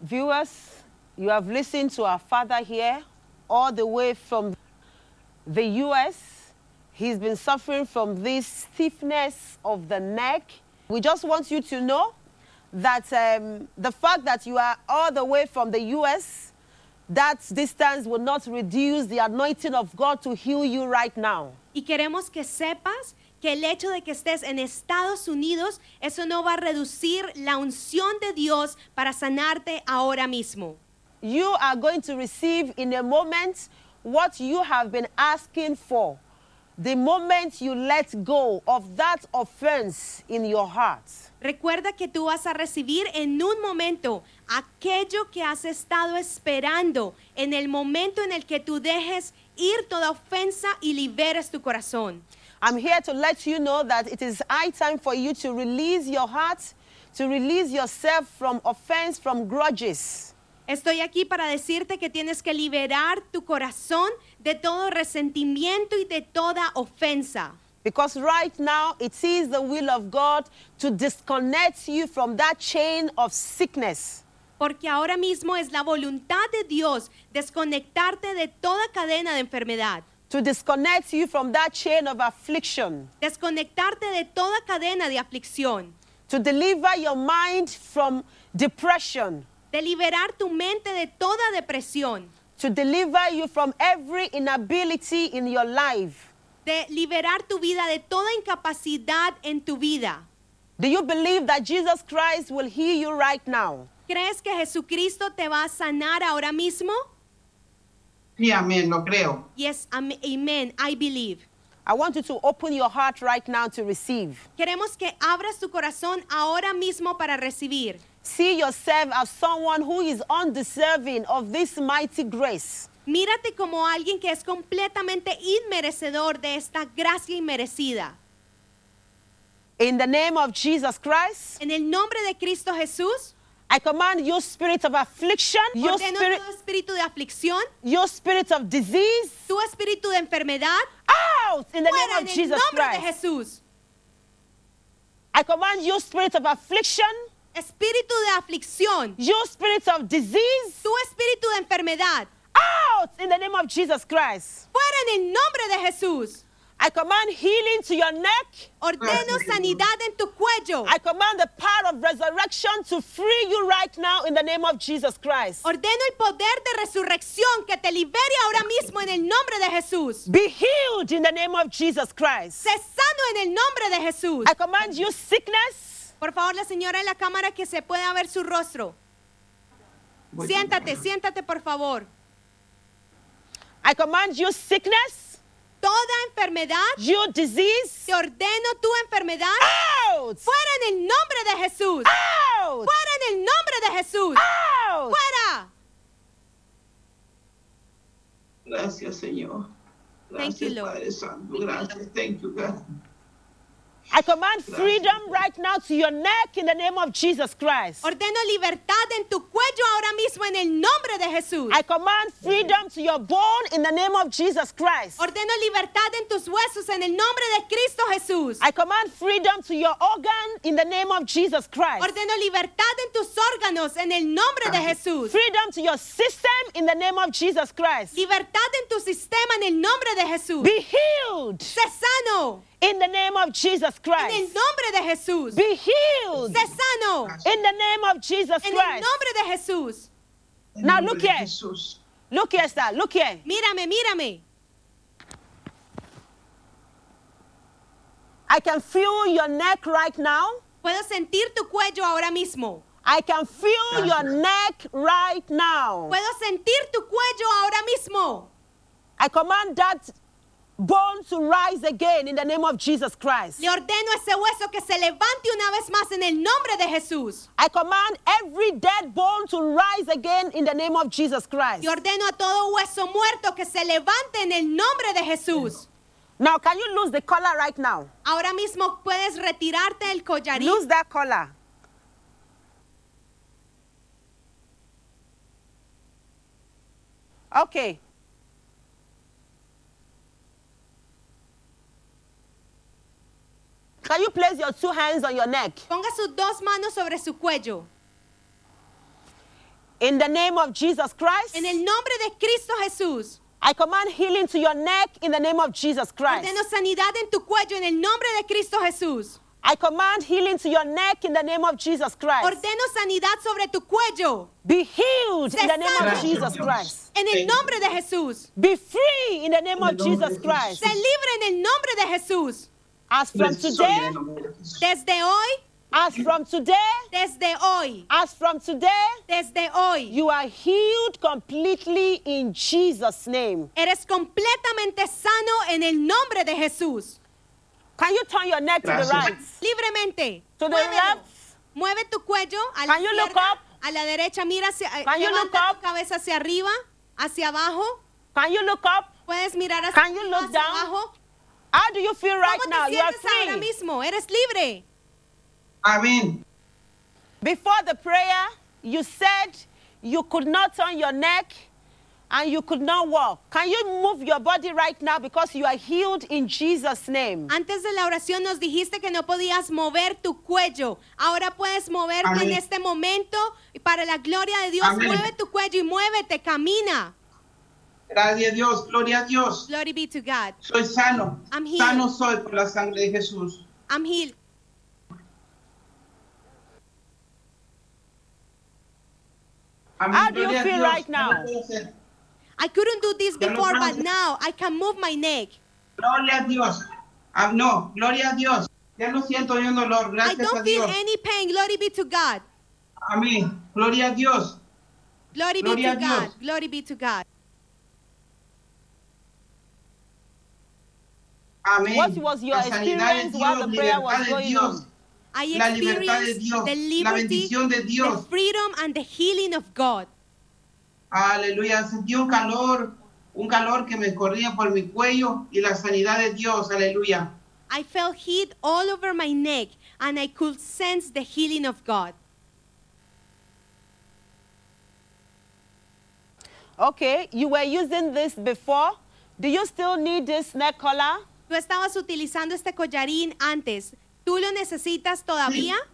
Viewers, you have listened to our father here, all the way from the US. He's been suffering from this stiffness of the neck. We just want you to know that um, the fact that you are all the way from the US, that distance will not reduce the anointing of God to heal you right now.
Y queremos que sepas que el hecho de que estés en Estados Unidos, eso no va a reducir la unción de Dios para sanarte ahora mismo.
You are going to receive in a moment what you have been asking for. The moment you let go of that offense in your heart.
Recuerda que tú vas a recibir en un momento aquello que has estado esperando, en el momento en el que tú dejes ir toda ofensa y liberes tu corazón.
I'm here to let you know that it is high time for you to release your heart, to release yourself from offense, from grudges.
Estoy aquí para decirte que tienes que liberar tu corazón de todo resentimiento y de toda ofensa.
Because right now it is the will of God to disconnect you from that chain of sickness.
Porque ahora mismo es la voluntad de Dios desconectarte de toda cadena de enfermedad.
To disconnect you from that chain of affliction.
Desconectarte de toda cadena de aflicción.
To deliver your mind from depression.
De liberar tu mente de toda depresión.
To deliver you from every inability in your life.
De liberar tu vida de toda incapacidad en tu vida.
Do you believe that Jesus Christ will heal you right now?
¿Crees que Jesucristo te va a sanar ahora mismo?
Sí, amén, lo creo.
Yes, am- amen, I believe.
I want you to open your heart right now to receive.
Queremos que abras tu corazón ahora mismo para recibir.
See yourself as someone who is undeserving of this mighty grace.
Mírate como alguien que es completamente inmerecedor de esta gracia inmerecida.
In the name of Jesus Christ,
En el nombre de Cristo Jesús,
I command you, spirit of affliction, your spirit,
todo espíritu de aflicción,
your spirit of disease,
tu espíritu de enfermedad,
out in the name
en
of
el
Jesus
nombre de
Christ.
Jesús.
I command you, spirit of affliction,
Espíritu de aflicción,
your spirit of disease,
tu espíritu de enfermedad, enfermedad.
Out in the name of Jesus Christ.
Fuera en el nombre de Jesús.
I command healing to your neck.
Ordeno sanidad en tu cuello.
I command the power of resurrection to free you right now in the name of Jesus Christ.
Ordeno el poder de resurrección que te libere ahora mismo en el nombre de Jesús.
Be healed in the name of Jesus Christ.
Sé sano en el nombre de Jesús.
I command you sickness.
Por favor, la señora en la cámara que se pueda ver su rostro. Siéntate, siéntate por favor.
I command you sickness.
Toda enfermedad,
You disease.
te ordeno tu enfermedad
Out.
fuera en el nombre de Jesús.
Out.
Fuera en el nombre de Jesús.
Out.
Fuera.
Gracias, Señor.
Thank you,
Gracias,
Lord.
Padre Santo. Gracias. Thank you, God.
I command freedom right now to your neck in the name of Jesus Christ.
Ordeno libertad en tu cuello ahora mismo en el nombre de Jesús.
I command freedom to your bone in the name of Jesus Christ.
Ordeno libertad en tus huesos en el nombre de Cristo Jesús.
I command freedom to your organ in the name of Jesus Christ.
Ordeno libertad en tus órganos en el nombre de Jesús.
Freedom to your system in the name of Jesus Christ.
Libertad en tu sistema en el nombre de Jesús.
Be healed
Sé sano
in the name of Jesus
en el
Christ.
nombre de Jesús.
Be healed
Sé sano
in the name of Jesus
en el
Christ.
nombre de Jesús.
Now look here.
Jesús.
Look here, sir. Look here.
Mírame, mírame.
I can feel your neck right now.
Puedo sentir tu cuello ahora mismo.
I can feel your neck right now.
Puedo sentir tu cuello ahora mismo.
I command that bone to rise again in the name of Jesus Christ.
Le ordeno a ese hueso que se levante una vez más en el nombre de Jesús.
I command every dead bone to rise again in the name of Jesus Christ.
Y ordeno a todo hueso muerto que se levante en el nombre de Jesús.
Now, can you lose the collar right now?
Ahora mismo puedes retirarte el collarín.
Lose that collar. Okay. Can you place your two hands on your neck?
Ponga sus dos manos sobre su cuello.
In the name of Jesus Christ,
En el nombre de Cristo Jesús.
I command healing to your neck in the name of Jesus Christ.
Ordeno sanidad en tu cuello en el nombre de Cristo Jesús.
I command healing to your neck in the name of Jesus Christ.
Ordeno sanidad sobre tu cuello
Be healed in the name of
Gracias,
Jesus
Dios.
Christ.
en el nombre de Jesús.
Be free in the name of
En el nombre
Jesus Christ.
Sé libre en el nombre de Jesús.
As from today.
Desde hoy,
as from today,
desde hoy,
as from today,
desde hoy.
you are healed completely in Jesus' name.
Eres completamente sano en el nombre de Jesús.
Can you turn your neck to the
Gracias.
right?
Libremente.
To the
Muévelo.
left?
Mueve tu cuello a la
Can you look up?
a la derecha, mira hacia, eh,
Can you look up?
tu cabeza hacia arriba, hacia abajo.
Can you look up?
Puedes mirar hacia,
Can you look
hacia
down?
abajo.
How do you feel right
¿Cómo
now?
te
You are
sientes ahora
free.
mismo? Eres libre.
Amén.
Before the prayer, you said you could not turn your neck and you could not walk. Can you move your body right now because you are healed in Jesus' name?
Antes de la oración nos dijiste que no podías mover tu cuello. Ahora puedes moverte en este momento y para la gloria de Dios.
Amén.
Mueve tu cuello y muévete, camina.
Gracias a Dios. Gloria a Dios.
Glory be to God.
Soy sano.
I'm healed.
Sano soy por la sangre de Jesús.
I'm healed.
Amén.
How do you
a
feel
Dios.
right now?
I couldn't do this
Ya
before, but now I can move my neck.
Gloria a Dios. Ah, no, gloria a Dios. Ya no siento ni un dolor.
I
Gracias a
don't feel
Dios.
any pain. Glory be to God.
Amén. Gloria a Dios.
Glory be
Gloria
to
a
God.
Dios.
Glory be to God.
Amén.
What was your
La sanidad de
experience while
Dios,
the prayer was
libertad de
going
Dios,
on?
I
La libertad de
experienced
Dios,
the
la
liberty,
bendición de
the freedom, and the healing of God.
Aleluya. Sentí un calor, un calor que me corría por mi cuello y la sanidad de Dios. Aleluya.
I felt heat all over my neck, and I could sense the healing of God.
Okay, you were using this before. Do you still need this neck collar?
Tú estabas utilizando este collarín antes. ¿Tú lo necesitas todavía?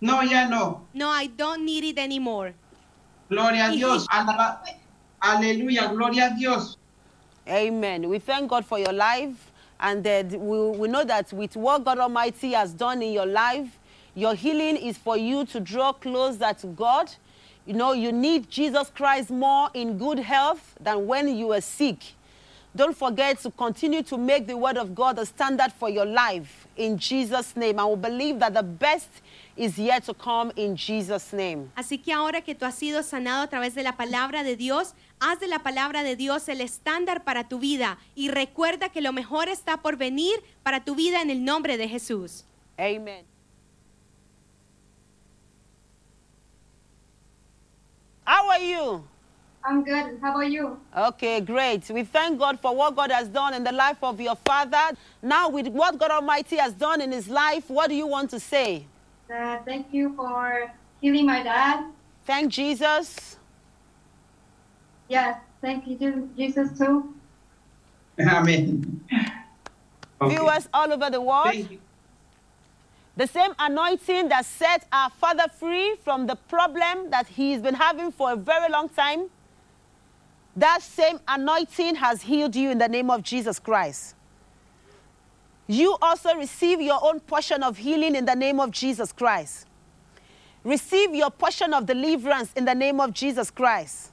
No, ya no.
No, I don't need it anymore.
Gloria a Dios. Alaba- Aleluya, gloria a Dios.
Amen. We thank God for your life, and that we, we know that with what God Almighty has done in your life, your healing is for you to draw closer to God. You know, you need Jesus Christ more in good health than when you were sick. Don't forget to continue to make the word of God a standard for your life in Jesus' name. And we believe that the best is yet to come in Jesus' name.
Así que ahora que tú has sido sanado a través de la palabra de Dios, haz de la palabra de Dios el estándar para tu vida y recuerda que lo mejor está por venir para tu vida en el nombre de Jesús.
Amen. How are you?
I'm good. How about you?
Okay, great. We thank God for what God has done in the life of your father. Now, with what God Almighty has done in his life, what do you want to say?
Uh, thank you for healing my dad.
Thank Jesus.
Yes, thank you, to Jesus, too.
Amen. Okay.
Viewers all over the world.
Thank you.
The same anointing that set our father free from the problem that he's been having for a very long time, that same anointing has healed you in the name of Jesus Christ. You also receive your own portion of healing in the name of Jesus Christ. Receive your portion of deliverance in the name of Jesus Christ.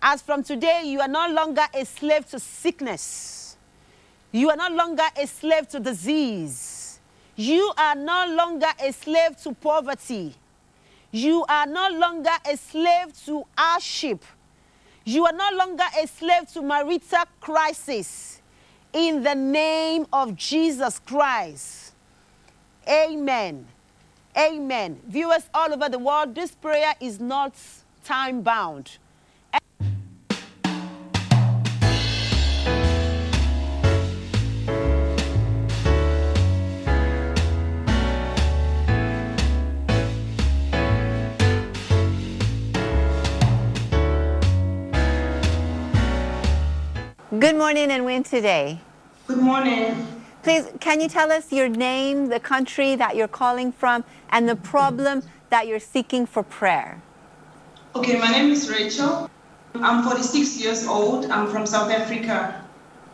As from today, you are no longer a slave to sickness. You are no longer a slave to disease. You are no longer a slave to poverty. You are no longer a slave to hardship. You are no longer a slave to marital crisis. In the name of Jesus Christ. Amen. Amen. Viewers all over the world, this prayer is not time bound.
Good morning and win today.
Good morning.
Please, can you tell us your name, the country that you're calling from, and the problem that you're seeking for prayer?
Okay, my name is Rachel. I'm 46 years old. I'm from South Africa.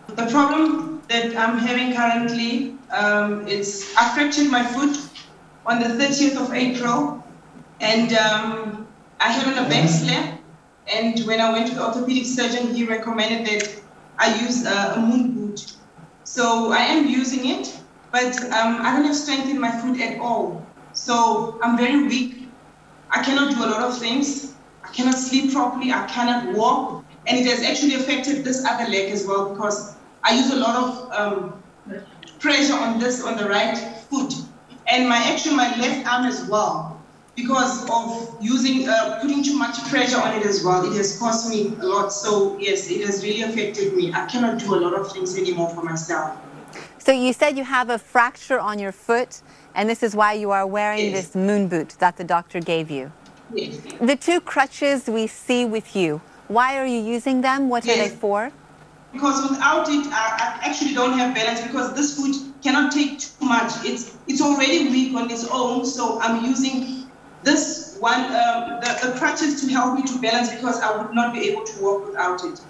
The problem that I'm having currently um, is I fractured my foot on the 30th of April, and um, I had on a back slab. And when I went to the orthopedic surgeon, he recommended that I use a, a moon boot. So I am using it, but um, I don't have strength in my foot at all. So I'm very weak. I cannot do a lot of things. I cannot sleep properly. I cannot walk. And it has actually affected this other leg as well because I use a lot of um, pressure on this, on the right foot. And my actually my left arm as well because of using, uh, putting too much pressure on it as well. It has cost me a lot. So yes, it has really affected me. I cannot do a lot of things anymore for myself.
So you said you have a fracture on your foot, and this is why you are wearing
Yes.
this moon boot that the doctor gave you.
Yes.
The two crutches we see with you, why are you using them? What are they for?
Because without it, I, I actually don't have balance because this foot cannot take too much. It's it's already weak on its own, so I'm using this one, um, the, the to help me to balance because I would not be able to walk without it.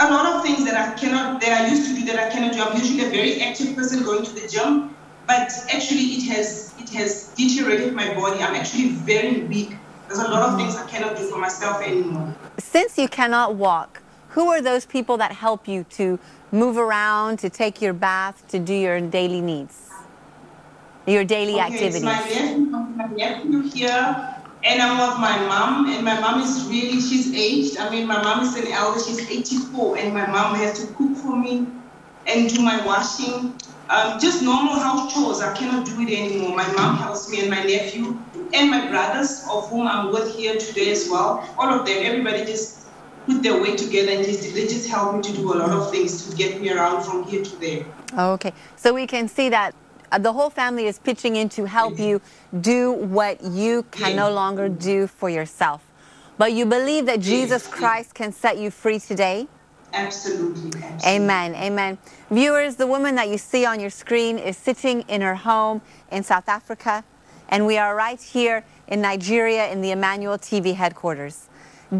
A lot of things that I cannot, that I used to do that I cannot do. I'm usually a very active person going to the gym, but actually it has it has deteriorated my body. I'm actually very weak. There's a lot of things I cannot do for myself anymore.
Since you cannot walk, who are those people that help you to move around, to take your bath, to do your daily needs? Your daily
Okay,
activities?
My nephew, my nephew here, and I'm with my mom. And my mom is really, she's aged. I mean, my mom is an elder. She's 84, and my mom has to cook for me and do my washing. Um, just normal house chores. I cannot do it anymore. My mom helps me, and my nephew, and my brothers, of whom I'm with here today as well. All of them, everybody just put their weight together and just they just help me to do a lot of things to get me around from here to there.
Okay, so we can see that Uh, the whole family is pitching in to help you do what you can no longer do for yourself. But you believe that Jesus Christ can set you free today?
Absolutely.
Amen. Amen. Viewers, the woman that you see on your screen is sitting in her home in South Africa, and we are right here in Nigeria in the Emmanuel TV headquarters.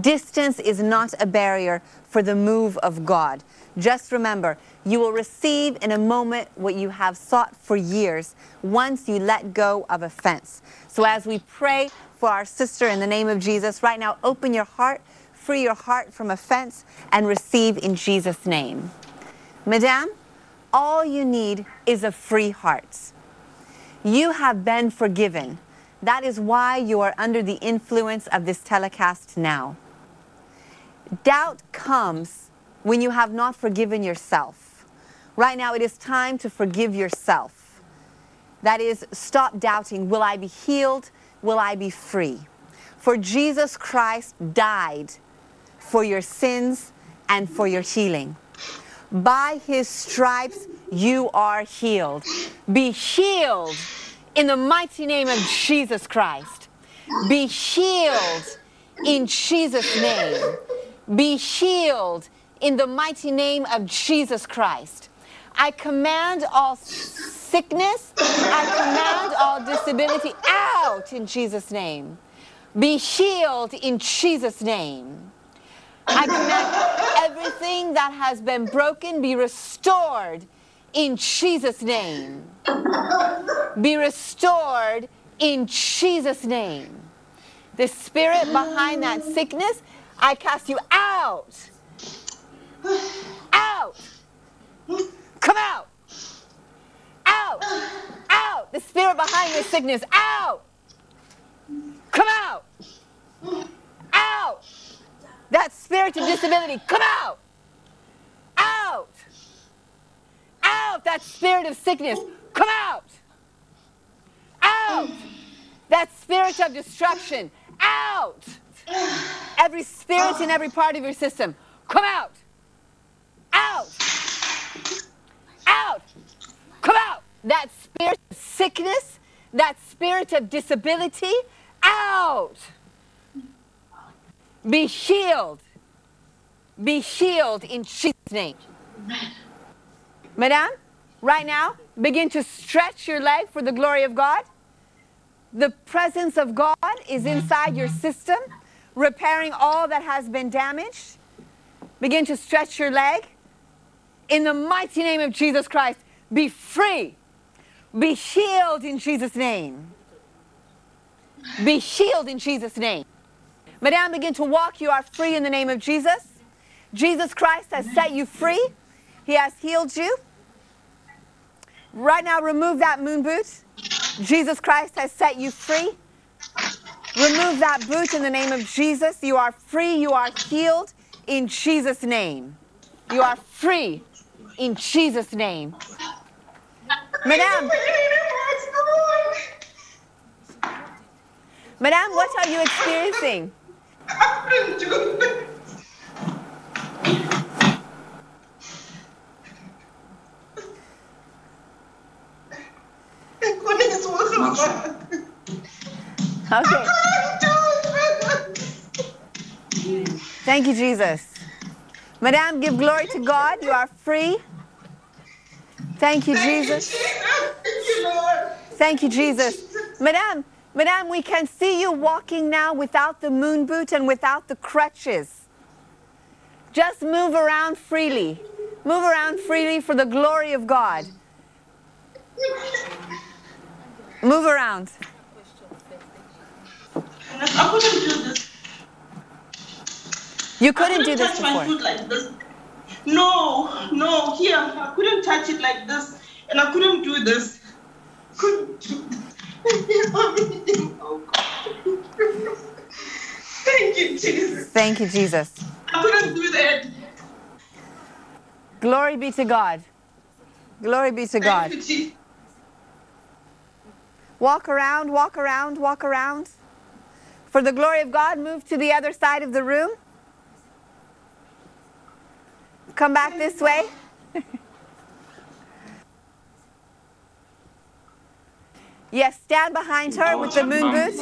Distance is not a barrier for the move of God. Just remember, you will receive in a moment what you have sought for years once you let go of offense. So as we pray for our sister in the name of Jesus, right now, open your heart, free your heart from offense, and receive in Jesus' name. Madame, all you need is a free heart. You have been forgiven. That is why you are under the influence of this telecast now. Doubt comes when you have not forgiven yourself. Right now, it is time to forgive yourself. That is, stop doubting will I be healed? Will I be free? For Jesus Christ died for your sins and for your healing. By his stripes, you are healed. Be healed in the mighty name of Jesus Christ. Be healed in Jesus' name. Be healed in the mighty name of Jesus Christ. I command all sickness, I command all disability out in Jesus' name. Be healed in Jesus' name. I command everything that has been broken be restored in Jesus' name. Be restored in Jesus' name. The spirit behind that sickness, I cast you out. Out. Come out. Out. Out. The spirit behind your sickness, out. Come out. Out. That spirit of disability, come out. That spirit of sickness, come out. Out. That spirit of destruction, out. Every spirit in every part of your system, come out. Out. Out. Come out. That spirit of sickness, that spirit of disability, out. Be healed. Be healed in Jesus' name. Madame, right now, begin to stretch your leg for the glory of God. The presence of God is inside your system, repairing all that has been damaged. Begin to stretch your leg. In the mighty name of Jesus Christ, be free. Be healed in Jesus' name. Be healed in Jesus' name. Madame, begin to walk. You are free in the name of Jesus. Jesus Christ has set you free. He has healed you. Right now, remove that moon boot. Jesus Christ has set you free. Remove that boot in the name of Jesus. You are free. You are healed in Jesus' name. You are free in Jesus' name. Madame. Madame, what are you experiencing? Okay. Thank you, Jesus. Madame, give glory to God. You are free. Thank you, Jesus. Thank you, Jesus. Madame, Madame, we can see you walking now without the moon boot and without the crutches. Just move around freely. Move around freely for the glory of God. Move around.
I couldn't do this.
You couldn't
I
do this before.
like this. No, no, here I couldn't touch it like this, and I couldn't do this. Couldn't do oh God. Thank you, Jesus.
Thank you, Jesus.
I couldn't do that.
Glory be to God. Glory be to God.
You.
Walk around, walk around, walk around. For the glory of God, move to the other side of the room. Come back this way. yes, stand behind her with the moon boot.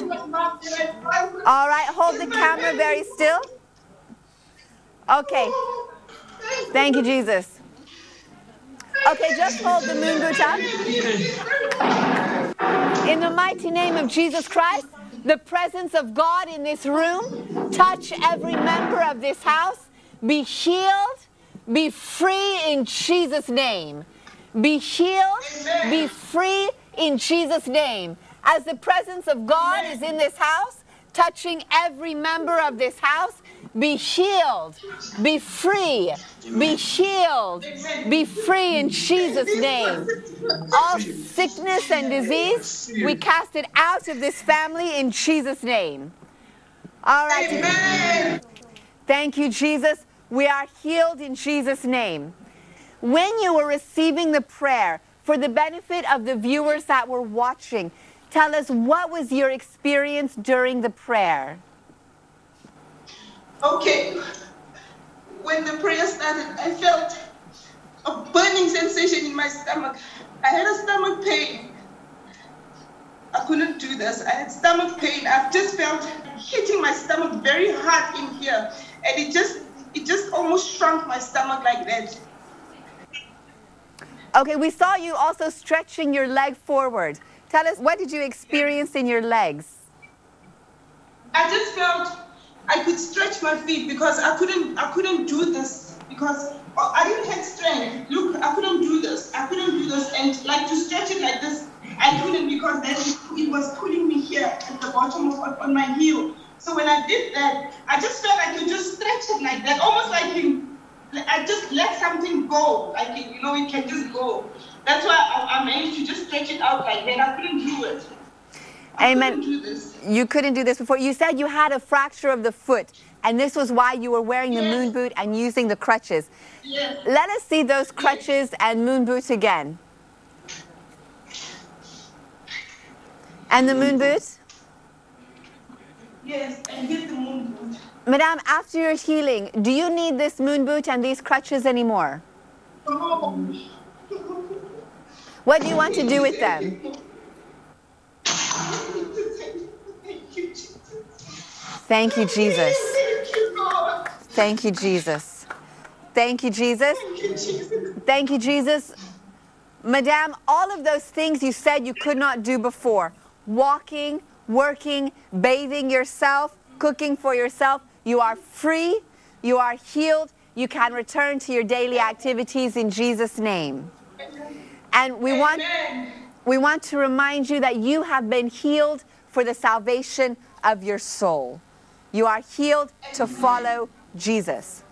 All right, hold the camera very still. Okay. Thank you, Jesus. Okay, just hold the moon boot up. In the mighty name of Jesus Christ, the presence of God in this room touch every member of this house. Be healed, be free in Jesus' name. Be healed, be free in Jesus' name. As the presence of God is in this house, touching every member of this house, be healed, be free, be healed, be free in Jesus' name. All sickness and disease, we cast it out of this family in Jesus' name. All right. Amen. Thank you, Jesus. We are healed in Jesus' name. When you were receiving the prayer, for the benefit of the viewers that were watching, tell us what was your experience during the prayer?
Okay. When the prayer started, I felt a burning sensation in my stomach. I had a stomach pain. I couldn't do this. I had stomach pain. I've just felt hitting my stomach very hard in here. And it just it just almost shrunk my stomach like that.
Okay, we saw you also stretching your leg forward. Tell us, what did you experience in your legs?
I just felt I could stretch my feet because I couldn't I couldn't do this because oh, I didn't have strength. Look, I couldn't do this. I couldn't do this and like to stretch it like this, I couldn't because then it, it was pulling me here at the bottom of on my heel. So when I did that, I just felt like you just stretch it like that, almost like you I just let something go, like you know, it can just go. That's why I, I managed to just stretch it out like that. I couldn't do it.
Amen. You couldn't do this before. You said you had a fracture of the foot, and this was why you were wearing the moon boot and using the crutches.
Yes.
Let us see those crutches and moon boots again. And the moon boot?
Yes, and get the moon boot.
Madame, after your healing, do you need this moon boot and these crutches anymore?
Oh.
What do you want to do with them? Thank you, Jesus. Thank you, Jesus. Thank you, Jesus. Thank you, Jesus. Madame, all of those things you said you could not do before walking, working, bathing yourself, cooking for yourself you are free, you are healed, you can return to your daily activities in Jesus' name. And we want, we want to remind you that you have been healed for the salvation of your soul. You are healed to follow Jesus.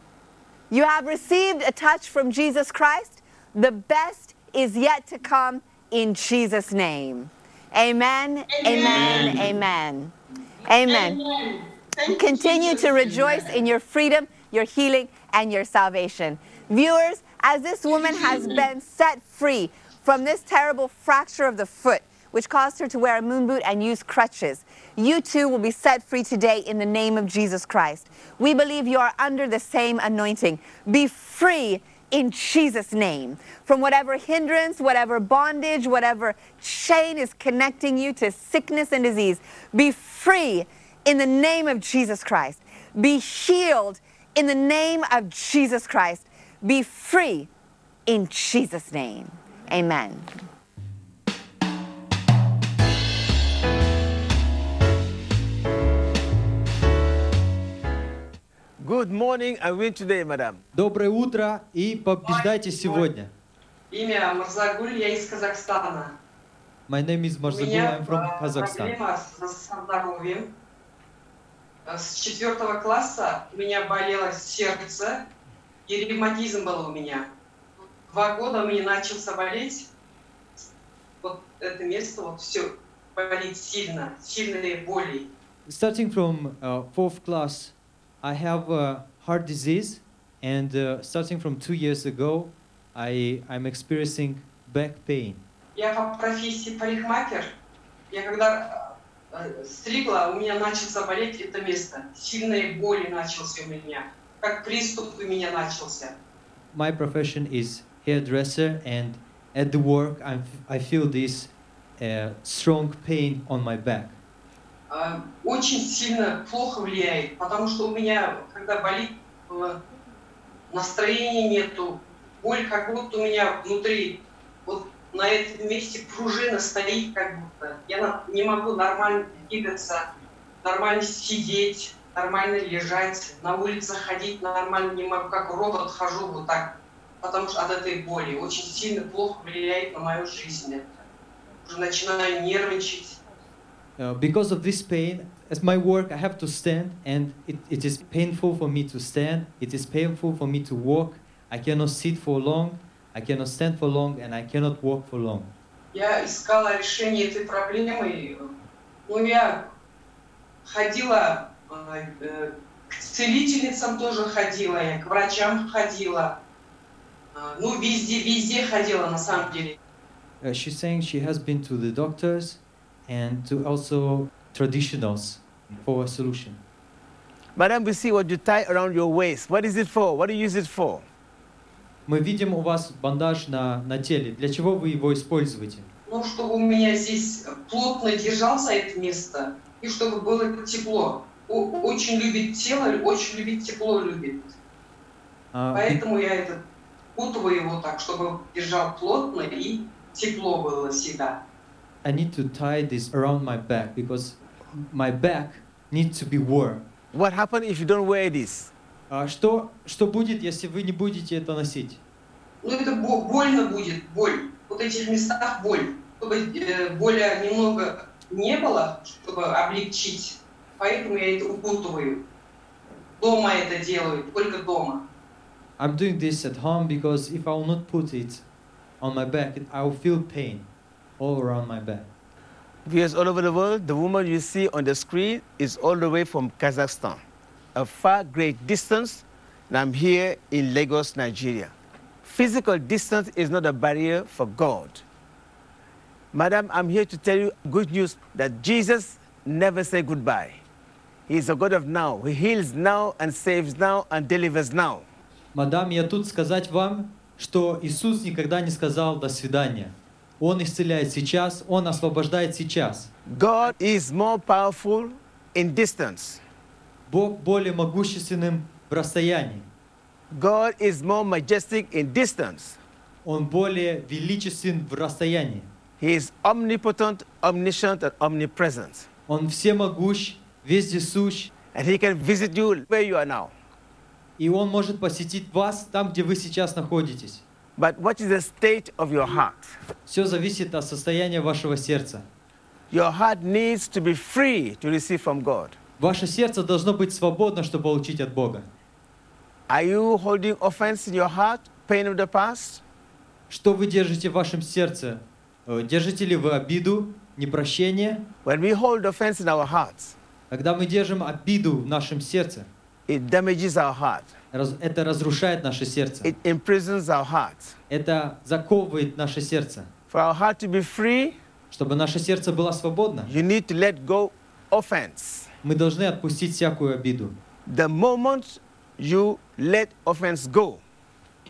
You have received a touch from Jesus Christ. The best is yet to come in Jesus' name. Amen, amen, amen. Amen. Continue to rejoice in your freedom, your healing, and your salvation. Viewers, as this woman has been set free from this terrible fracture of the foot, which caused her to wear a moon boot and use crutches. You too will be set free today in the name of Jesus Christ. We believe you are under the same anointing. Be free in Jesus' name from whatever hindrance, whatever bondage, whatever chain is connecting you to sickness and disease. Be free in the name of Jesus Christ. Be healed in the name of Jesus Christ. Be free in Jesus' name. Amen.
Good morning and win today, madam.
Доброе утро и побеждайте сегодня.
Имя Марзагуль, я из Казахстана.
My name is Marzagul, I'm from Kazakhstan.
проблема с здоровьем. С четвертого класса у меня болело сердце, и ревматизм был у меня. Два года меня начался болеть. Вот это место, вот все болит сильно, сильные боли.
Starting from uh, fourth class, I have a heart disease, and uh, starting from two years ago, I, I'm experiencing back pain.
Я по профессии парикмахер. Я когда стригла, у меня начался болеть это место. Сильные боли начался у меня. Как приступ у меня начался.
My profession is hairdresser and at the work I'm, I feel this uh, strong pain on my back.
Очень сильно плохо влияет, потому что у меня, когда болит, настроения нету, боль как будто у меня внутри вот на этом месте пружина стоит как будто. Я не могу нормально двигаться, нормально сидеть, нормально лежать, на улице ходить нормально не могу, как робот хожу вот так, потому что от этой боли очень сильно плохо влияет на мою жизнь. Это. Уже начинаю нервничать.
Uh, because of this pain, as my work, I have to stand, and it, it is painful for me to stand. It is painful for me to walk. I cannot sit for long. I cannot stand for long, and I cannot walk for long.
Я искала решение этой проблемы. Ну, я ходила э, э, к целительницам тоже ходила, я к врачам ходила. Э, Ну, везде, везде ходила на самом деле.
Uh, she's saying she has been to the doctors and to also traditionals for a solution.
Madam, we see what you tie around your waist. What is it for? What do you use it for?
Мы видим у вас бандаж на, на теле. Для чего вы его используете?
Ну, чтобы у меня здесь плотно держался это место, и чтобы было тепло. О- очень любит тело, очень любит тепло, любит.
А,
Поэтому я это путываю его так, чтобы держал плотно и тепло было всегда.
I need to tie this around my back because my back needs to be warm.
What happens if you don't wear this?
А что, что будет, если вы не будете это носить?
Ну, это бо- больно будет, боль. Вот этих местах боль. Чтобы э, боли немного не было, чтобы облегчить. Поэтому я это укутываю. Дома это делаю, только дома.
I'm doing this at home because if I will not put it on my back, I will feel pain all around my back.
Viewers all over the world, the woman you see on the screen is all the way from Kazakhstan, a far great distance, and I'm here in Lagos, Nigeria. Physical distance is not a barrier for God. Madam, I'm here to tell you good news that Jesus never said goodbye. He is a God of now. He heals now and saves now and delivers now.
Мадам, я тут сказать вам, что Иисус никогда не сказал «до свидания». Он исцеляет сейчас, Он освобождает сейчас.
God is more powerful in distance.
Бог более могущественным в расстоянии.
God is more majestic in distance.
Он более величествен в расстоянии.
He is omnipotent, omniscient, and omnipresent.
Он всемогущ, вездесущ.
And he can visit you where you are now.
И Он может посетить вас там, где вы сейчас находитесь.
But what is the state of your heart?
Все зависит от состояния вашего сердца.
Your heart needs to be free to receive from God.
Ваше сердце должно быть свободно, чтобы получить от Бога.
Are you holding offense in your heart, pain of the past?
Что вы держите в вашем сердце? Э, Держите ли вы обиду, непрощение?
When we hold offense in our hearts,
Когда мы держим обиду в нашем сердце,
it damages our heart.
раз- это разрушает наше сердце.
It imprisons our heart.
Это заковывает наше сердце.
For our heart to be free,
Чтобы наше сердце было свободно,
you need to let go offense.
мы должны отпустить всякую обиду.
The moment you let offense go,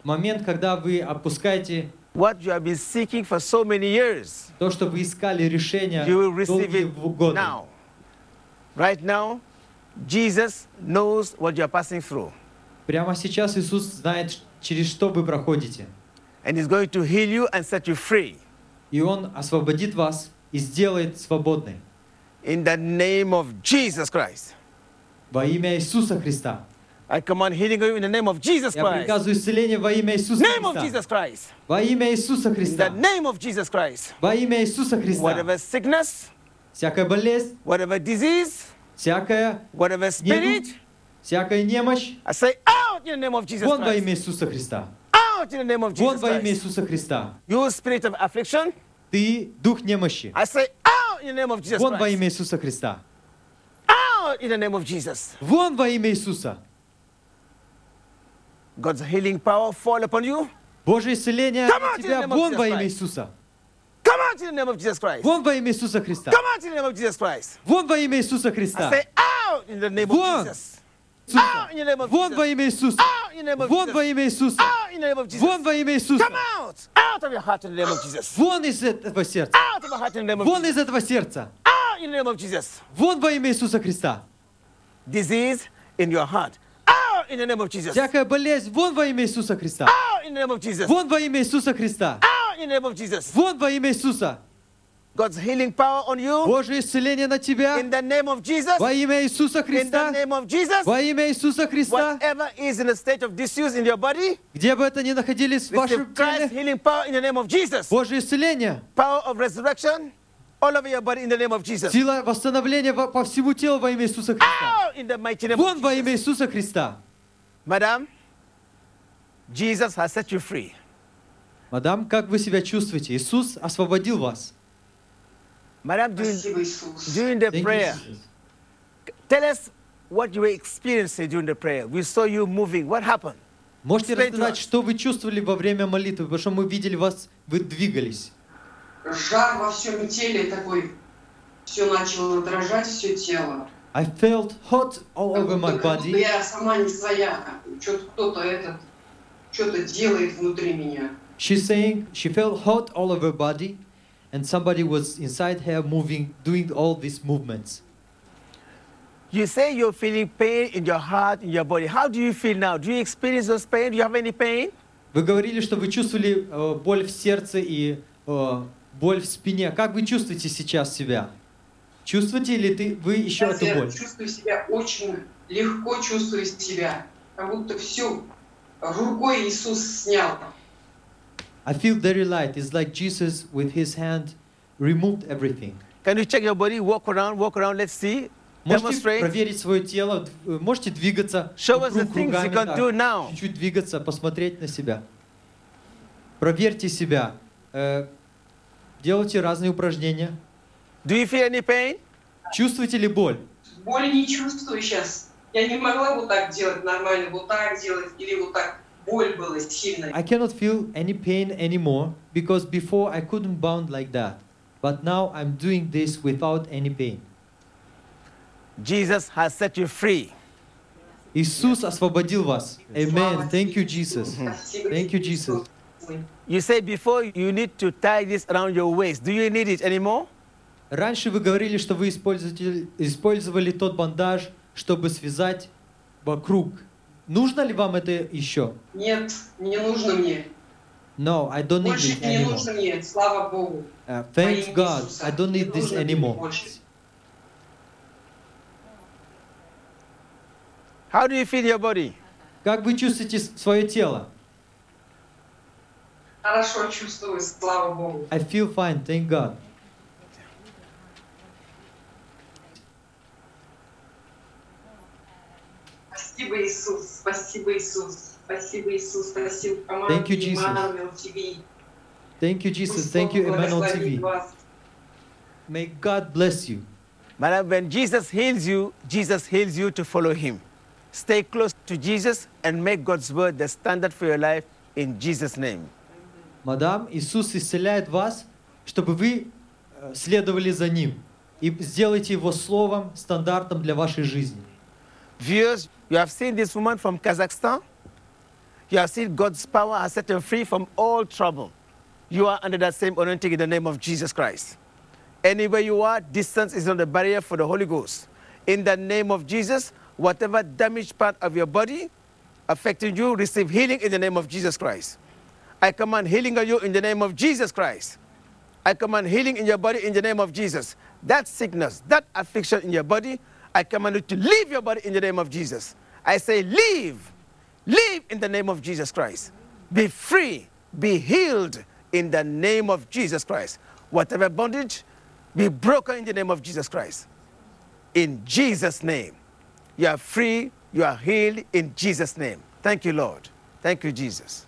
Момент, когда вы отпускаете
what you have been seeking for so many years,
то, что вы искали решение
you will receive
долгие
it
годы.
now. Right now, Jesus knows what you are passing through,
Прямо сейчас Иисус знает, через что вы проходите.
and He's going to heal you and set you free.
И Он освободит вас и сделает свободной.
In the name of Jesus Christ.
Во имя Иисуса Христа.
I command healing you in the name of Jesus
Я
Christ.
приказываю исцеление во имя Иисуса
Name of
Христа.
Jesus Christ.
Во имя Иисуса
In the
Христа.
name of Jesus Christ.
Во имя Иисуса Христа.
Whatever sickness,
Всякая болезнь,
whatever disease,
всякая,
whatever spirit,
всякая немощь,
I say out in the name of Jesus
вон во
Christ.
имя Иисуса Христа.
Out in the name of
Вон
Jesus
во имя
Christ.
Иисуса Христа.
You spirit of affliction,
Ты дух немощи.
I say out in the name of Jesus
Вон во
Christ.
имя Иисуса Христа.
Out in the name of Jesus.
Вон во имя Иисуса.
God's healing power fall upon you.
Божье исцеление
Come
на
out in the
тебя
name of
вон
Jesus
во имя
Christ.
Иисуса.
Come out in the name of Jesus Christ.
Вон во имя Иисуса Христа.
Come out in the name of Jesus Christ.
Вон во имя Иисуса
I
Христа.
say out in the name of
Вон.
Jesus.
Иисуса.
Out in the name of
Вон во
Jesus.
имя Иисуса.
Out in the name of
Вон во
Jesus.
имя Иисуса.
Out in the name of Jesus.
Вон во имя Иисуса.
Come out. Out of your heart in the name of Jesus.
Вон из этого сердца.
Out of your heart in the name of
Вон
Jesus.
из этого сердца.
Out in the name of Jesus.
Вон во имя Иисуса Христа.
Disease in your heart. Out in the name of Jesus.
Всякая болезнь, вон во имя Иисуса Христа.
Out in the name of Jesus.
Вон во имя Иисуса Христа.
Out in the name of Jesus.
Вон во имя Иисуса.
God's healing power on you.
Божье исцеление на тебя.
In the name of Jesus.
Во имя Иисуса
In the
Христа.
name of Jesus.
Во имя Иисуса Христа.
Whatever is in a state of disuse in your body,
Где бы это ни находились в вашем
receive Christ's
теле.
healing power in the name of Jesus.
Божье исцеление.
Power of resurrection all over your body in the name of Jesus.
Сила восстановления во- по всему телу во имя Иисуса Христа.
Out in the mighty name
Вон
of
во имя Иисуса Христа.
Madam, Jesus has set you free.
Мадам, как вы себя чувствуете? Иисус освободил вас.
Madam, during, during the prayer, tell us what you were experiencing during the prayer. We saw you moving. What happened?
Можете рассказать, что вы чувствовали во время молитвы? Потому что мы видели вас, вы двигались.
Жар во всем теле такой. Все начало дрожать, все тело.
I felt hot all over my body.
я сама не своя. Что-то кто-то этот, что-то делает внутри меня.
She's saying she felt hot all over her body and somebody was inside her moving, doing all these movements.
You say you're feeling pain in your heart, in your body. How do you feel now? Do you experience those pain? Do you have any pain?
Вы говорили, что вы чувствовали э, боль в сердце и э, боль в спине. Как вы чувствуете сейчас себя? Чувствуете ли ты, вы еще
Сейчас
эту
я
боль?
чувствую себя очень легко, чувствую себя. Как будто все рукой Иисус снял.
I feel very light. It's like Jesus with his hand removed everything.
Can you check your body? Walk around, walk around. Let's see.
Можете
Demonstrate.
проверить свое тело, можете двигаться,
Show us the things you can do now.
чуть-чуть двигаться, посмотреть на себя. Проверьте себя. Э, делайте разные упражнения.
Do you feel any pain?
Чувствуете ли боль?
Боли не чувствую сейчас. Я не могла вот так делать нормально, вот так делать или вот так. Боль была сильная.
I cannot feel any pain anymore because before I couldn't bound like that. But now I'm doing this without any pain.
Jesus has set you free.
Иисус освободил вас. Amen. Thank you, Jesus.
Спасибо,
Thank you, Jesus.
You say before you need to tie this around your waist. Do you need it anymore?
Раньше вы говорили, что вы использовали, использовали тот бандаж, чтобы связать вокруг. Нужно ли вам это еще?
Нет, не нужно мне.
No, I don't need
Больше не
anymore.
нужно мне, слава Богу.
Uh, thank God,
Иисуса.
I don't
Не
need this anymore.
How do you feel your body?
Как вы чувствуете свое тело?
Хорошо чувствую, слава Богу.
I feel fine, thank God.
Спасибо, Иисус. Спасибо, Иисус. Спасибо, Иисус. Спасибо
Thank you, Jesus.
Emmanuel TV.
Thank you, Jesus. Thank you, Emmanuel TV. May God bless you.
Madam, when Jesus heals you, Jesus heals you to follow him. Stay close to Jesus and make God's word the standard for your life in Jesus' name.
Мадам, Иисус исцеляет вас, чтобы вы э, следовали за Ним. И сделайте Его Словом стандартом для вашей жизни.
Viewers, you have seen this woman from Kazakhstan. You have seen God's power has set her free from all trouble. You are under that same anointing in the name of Jesus Christ. Anywhere you are, distance is not a barrier for the Holy Ghost. In the name of Jesus, whatever damaged part of your body affecting you, receive healing in the name of Jesus Christ. I command healing on you in the name of Jesus Christ. I command healing in your body in the name of Jesus. That sickness, that affliction in your body, I command you to leave your body in the name of Jesus. I say, leave. Leave in the name of Jesus Christ. Be free. Be healed in the name of Jesus Christ. Whatever bondage, be broken in the name of Jesus Christ. In Jesus' name. You are free. You are healed in Jesus' name. Thank you, Lord. Thank you, Jesus.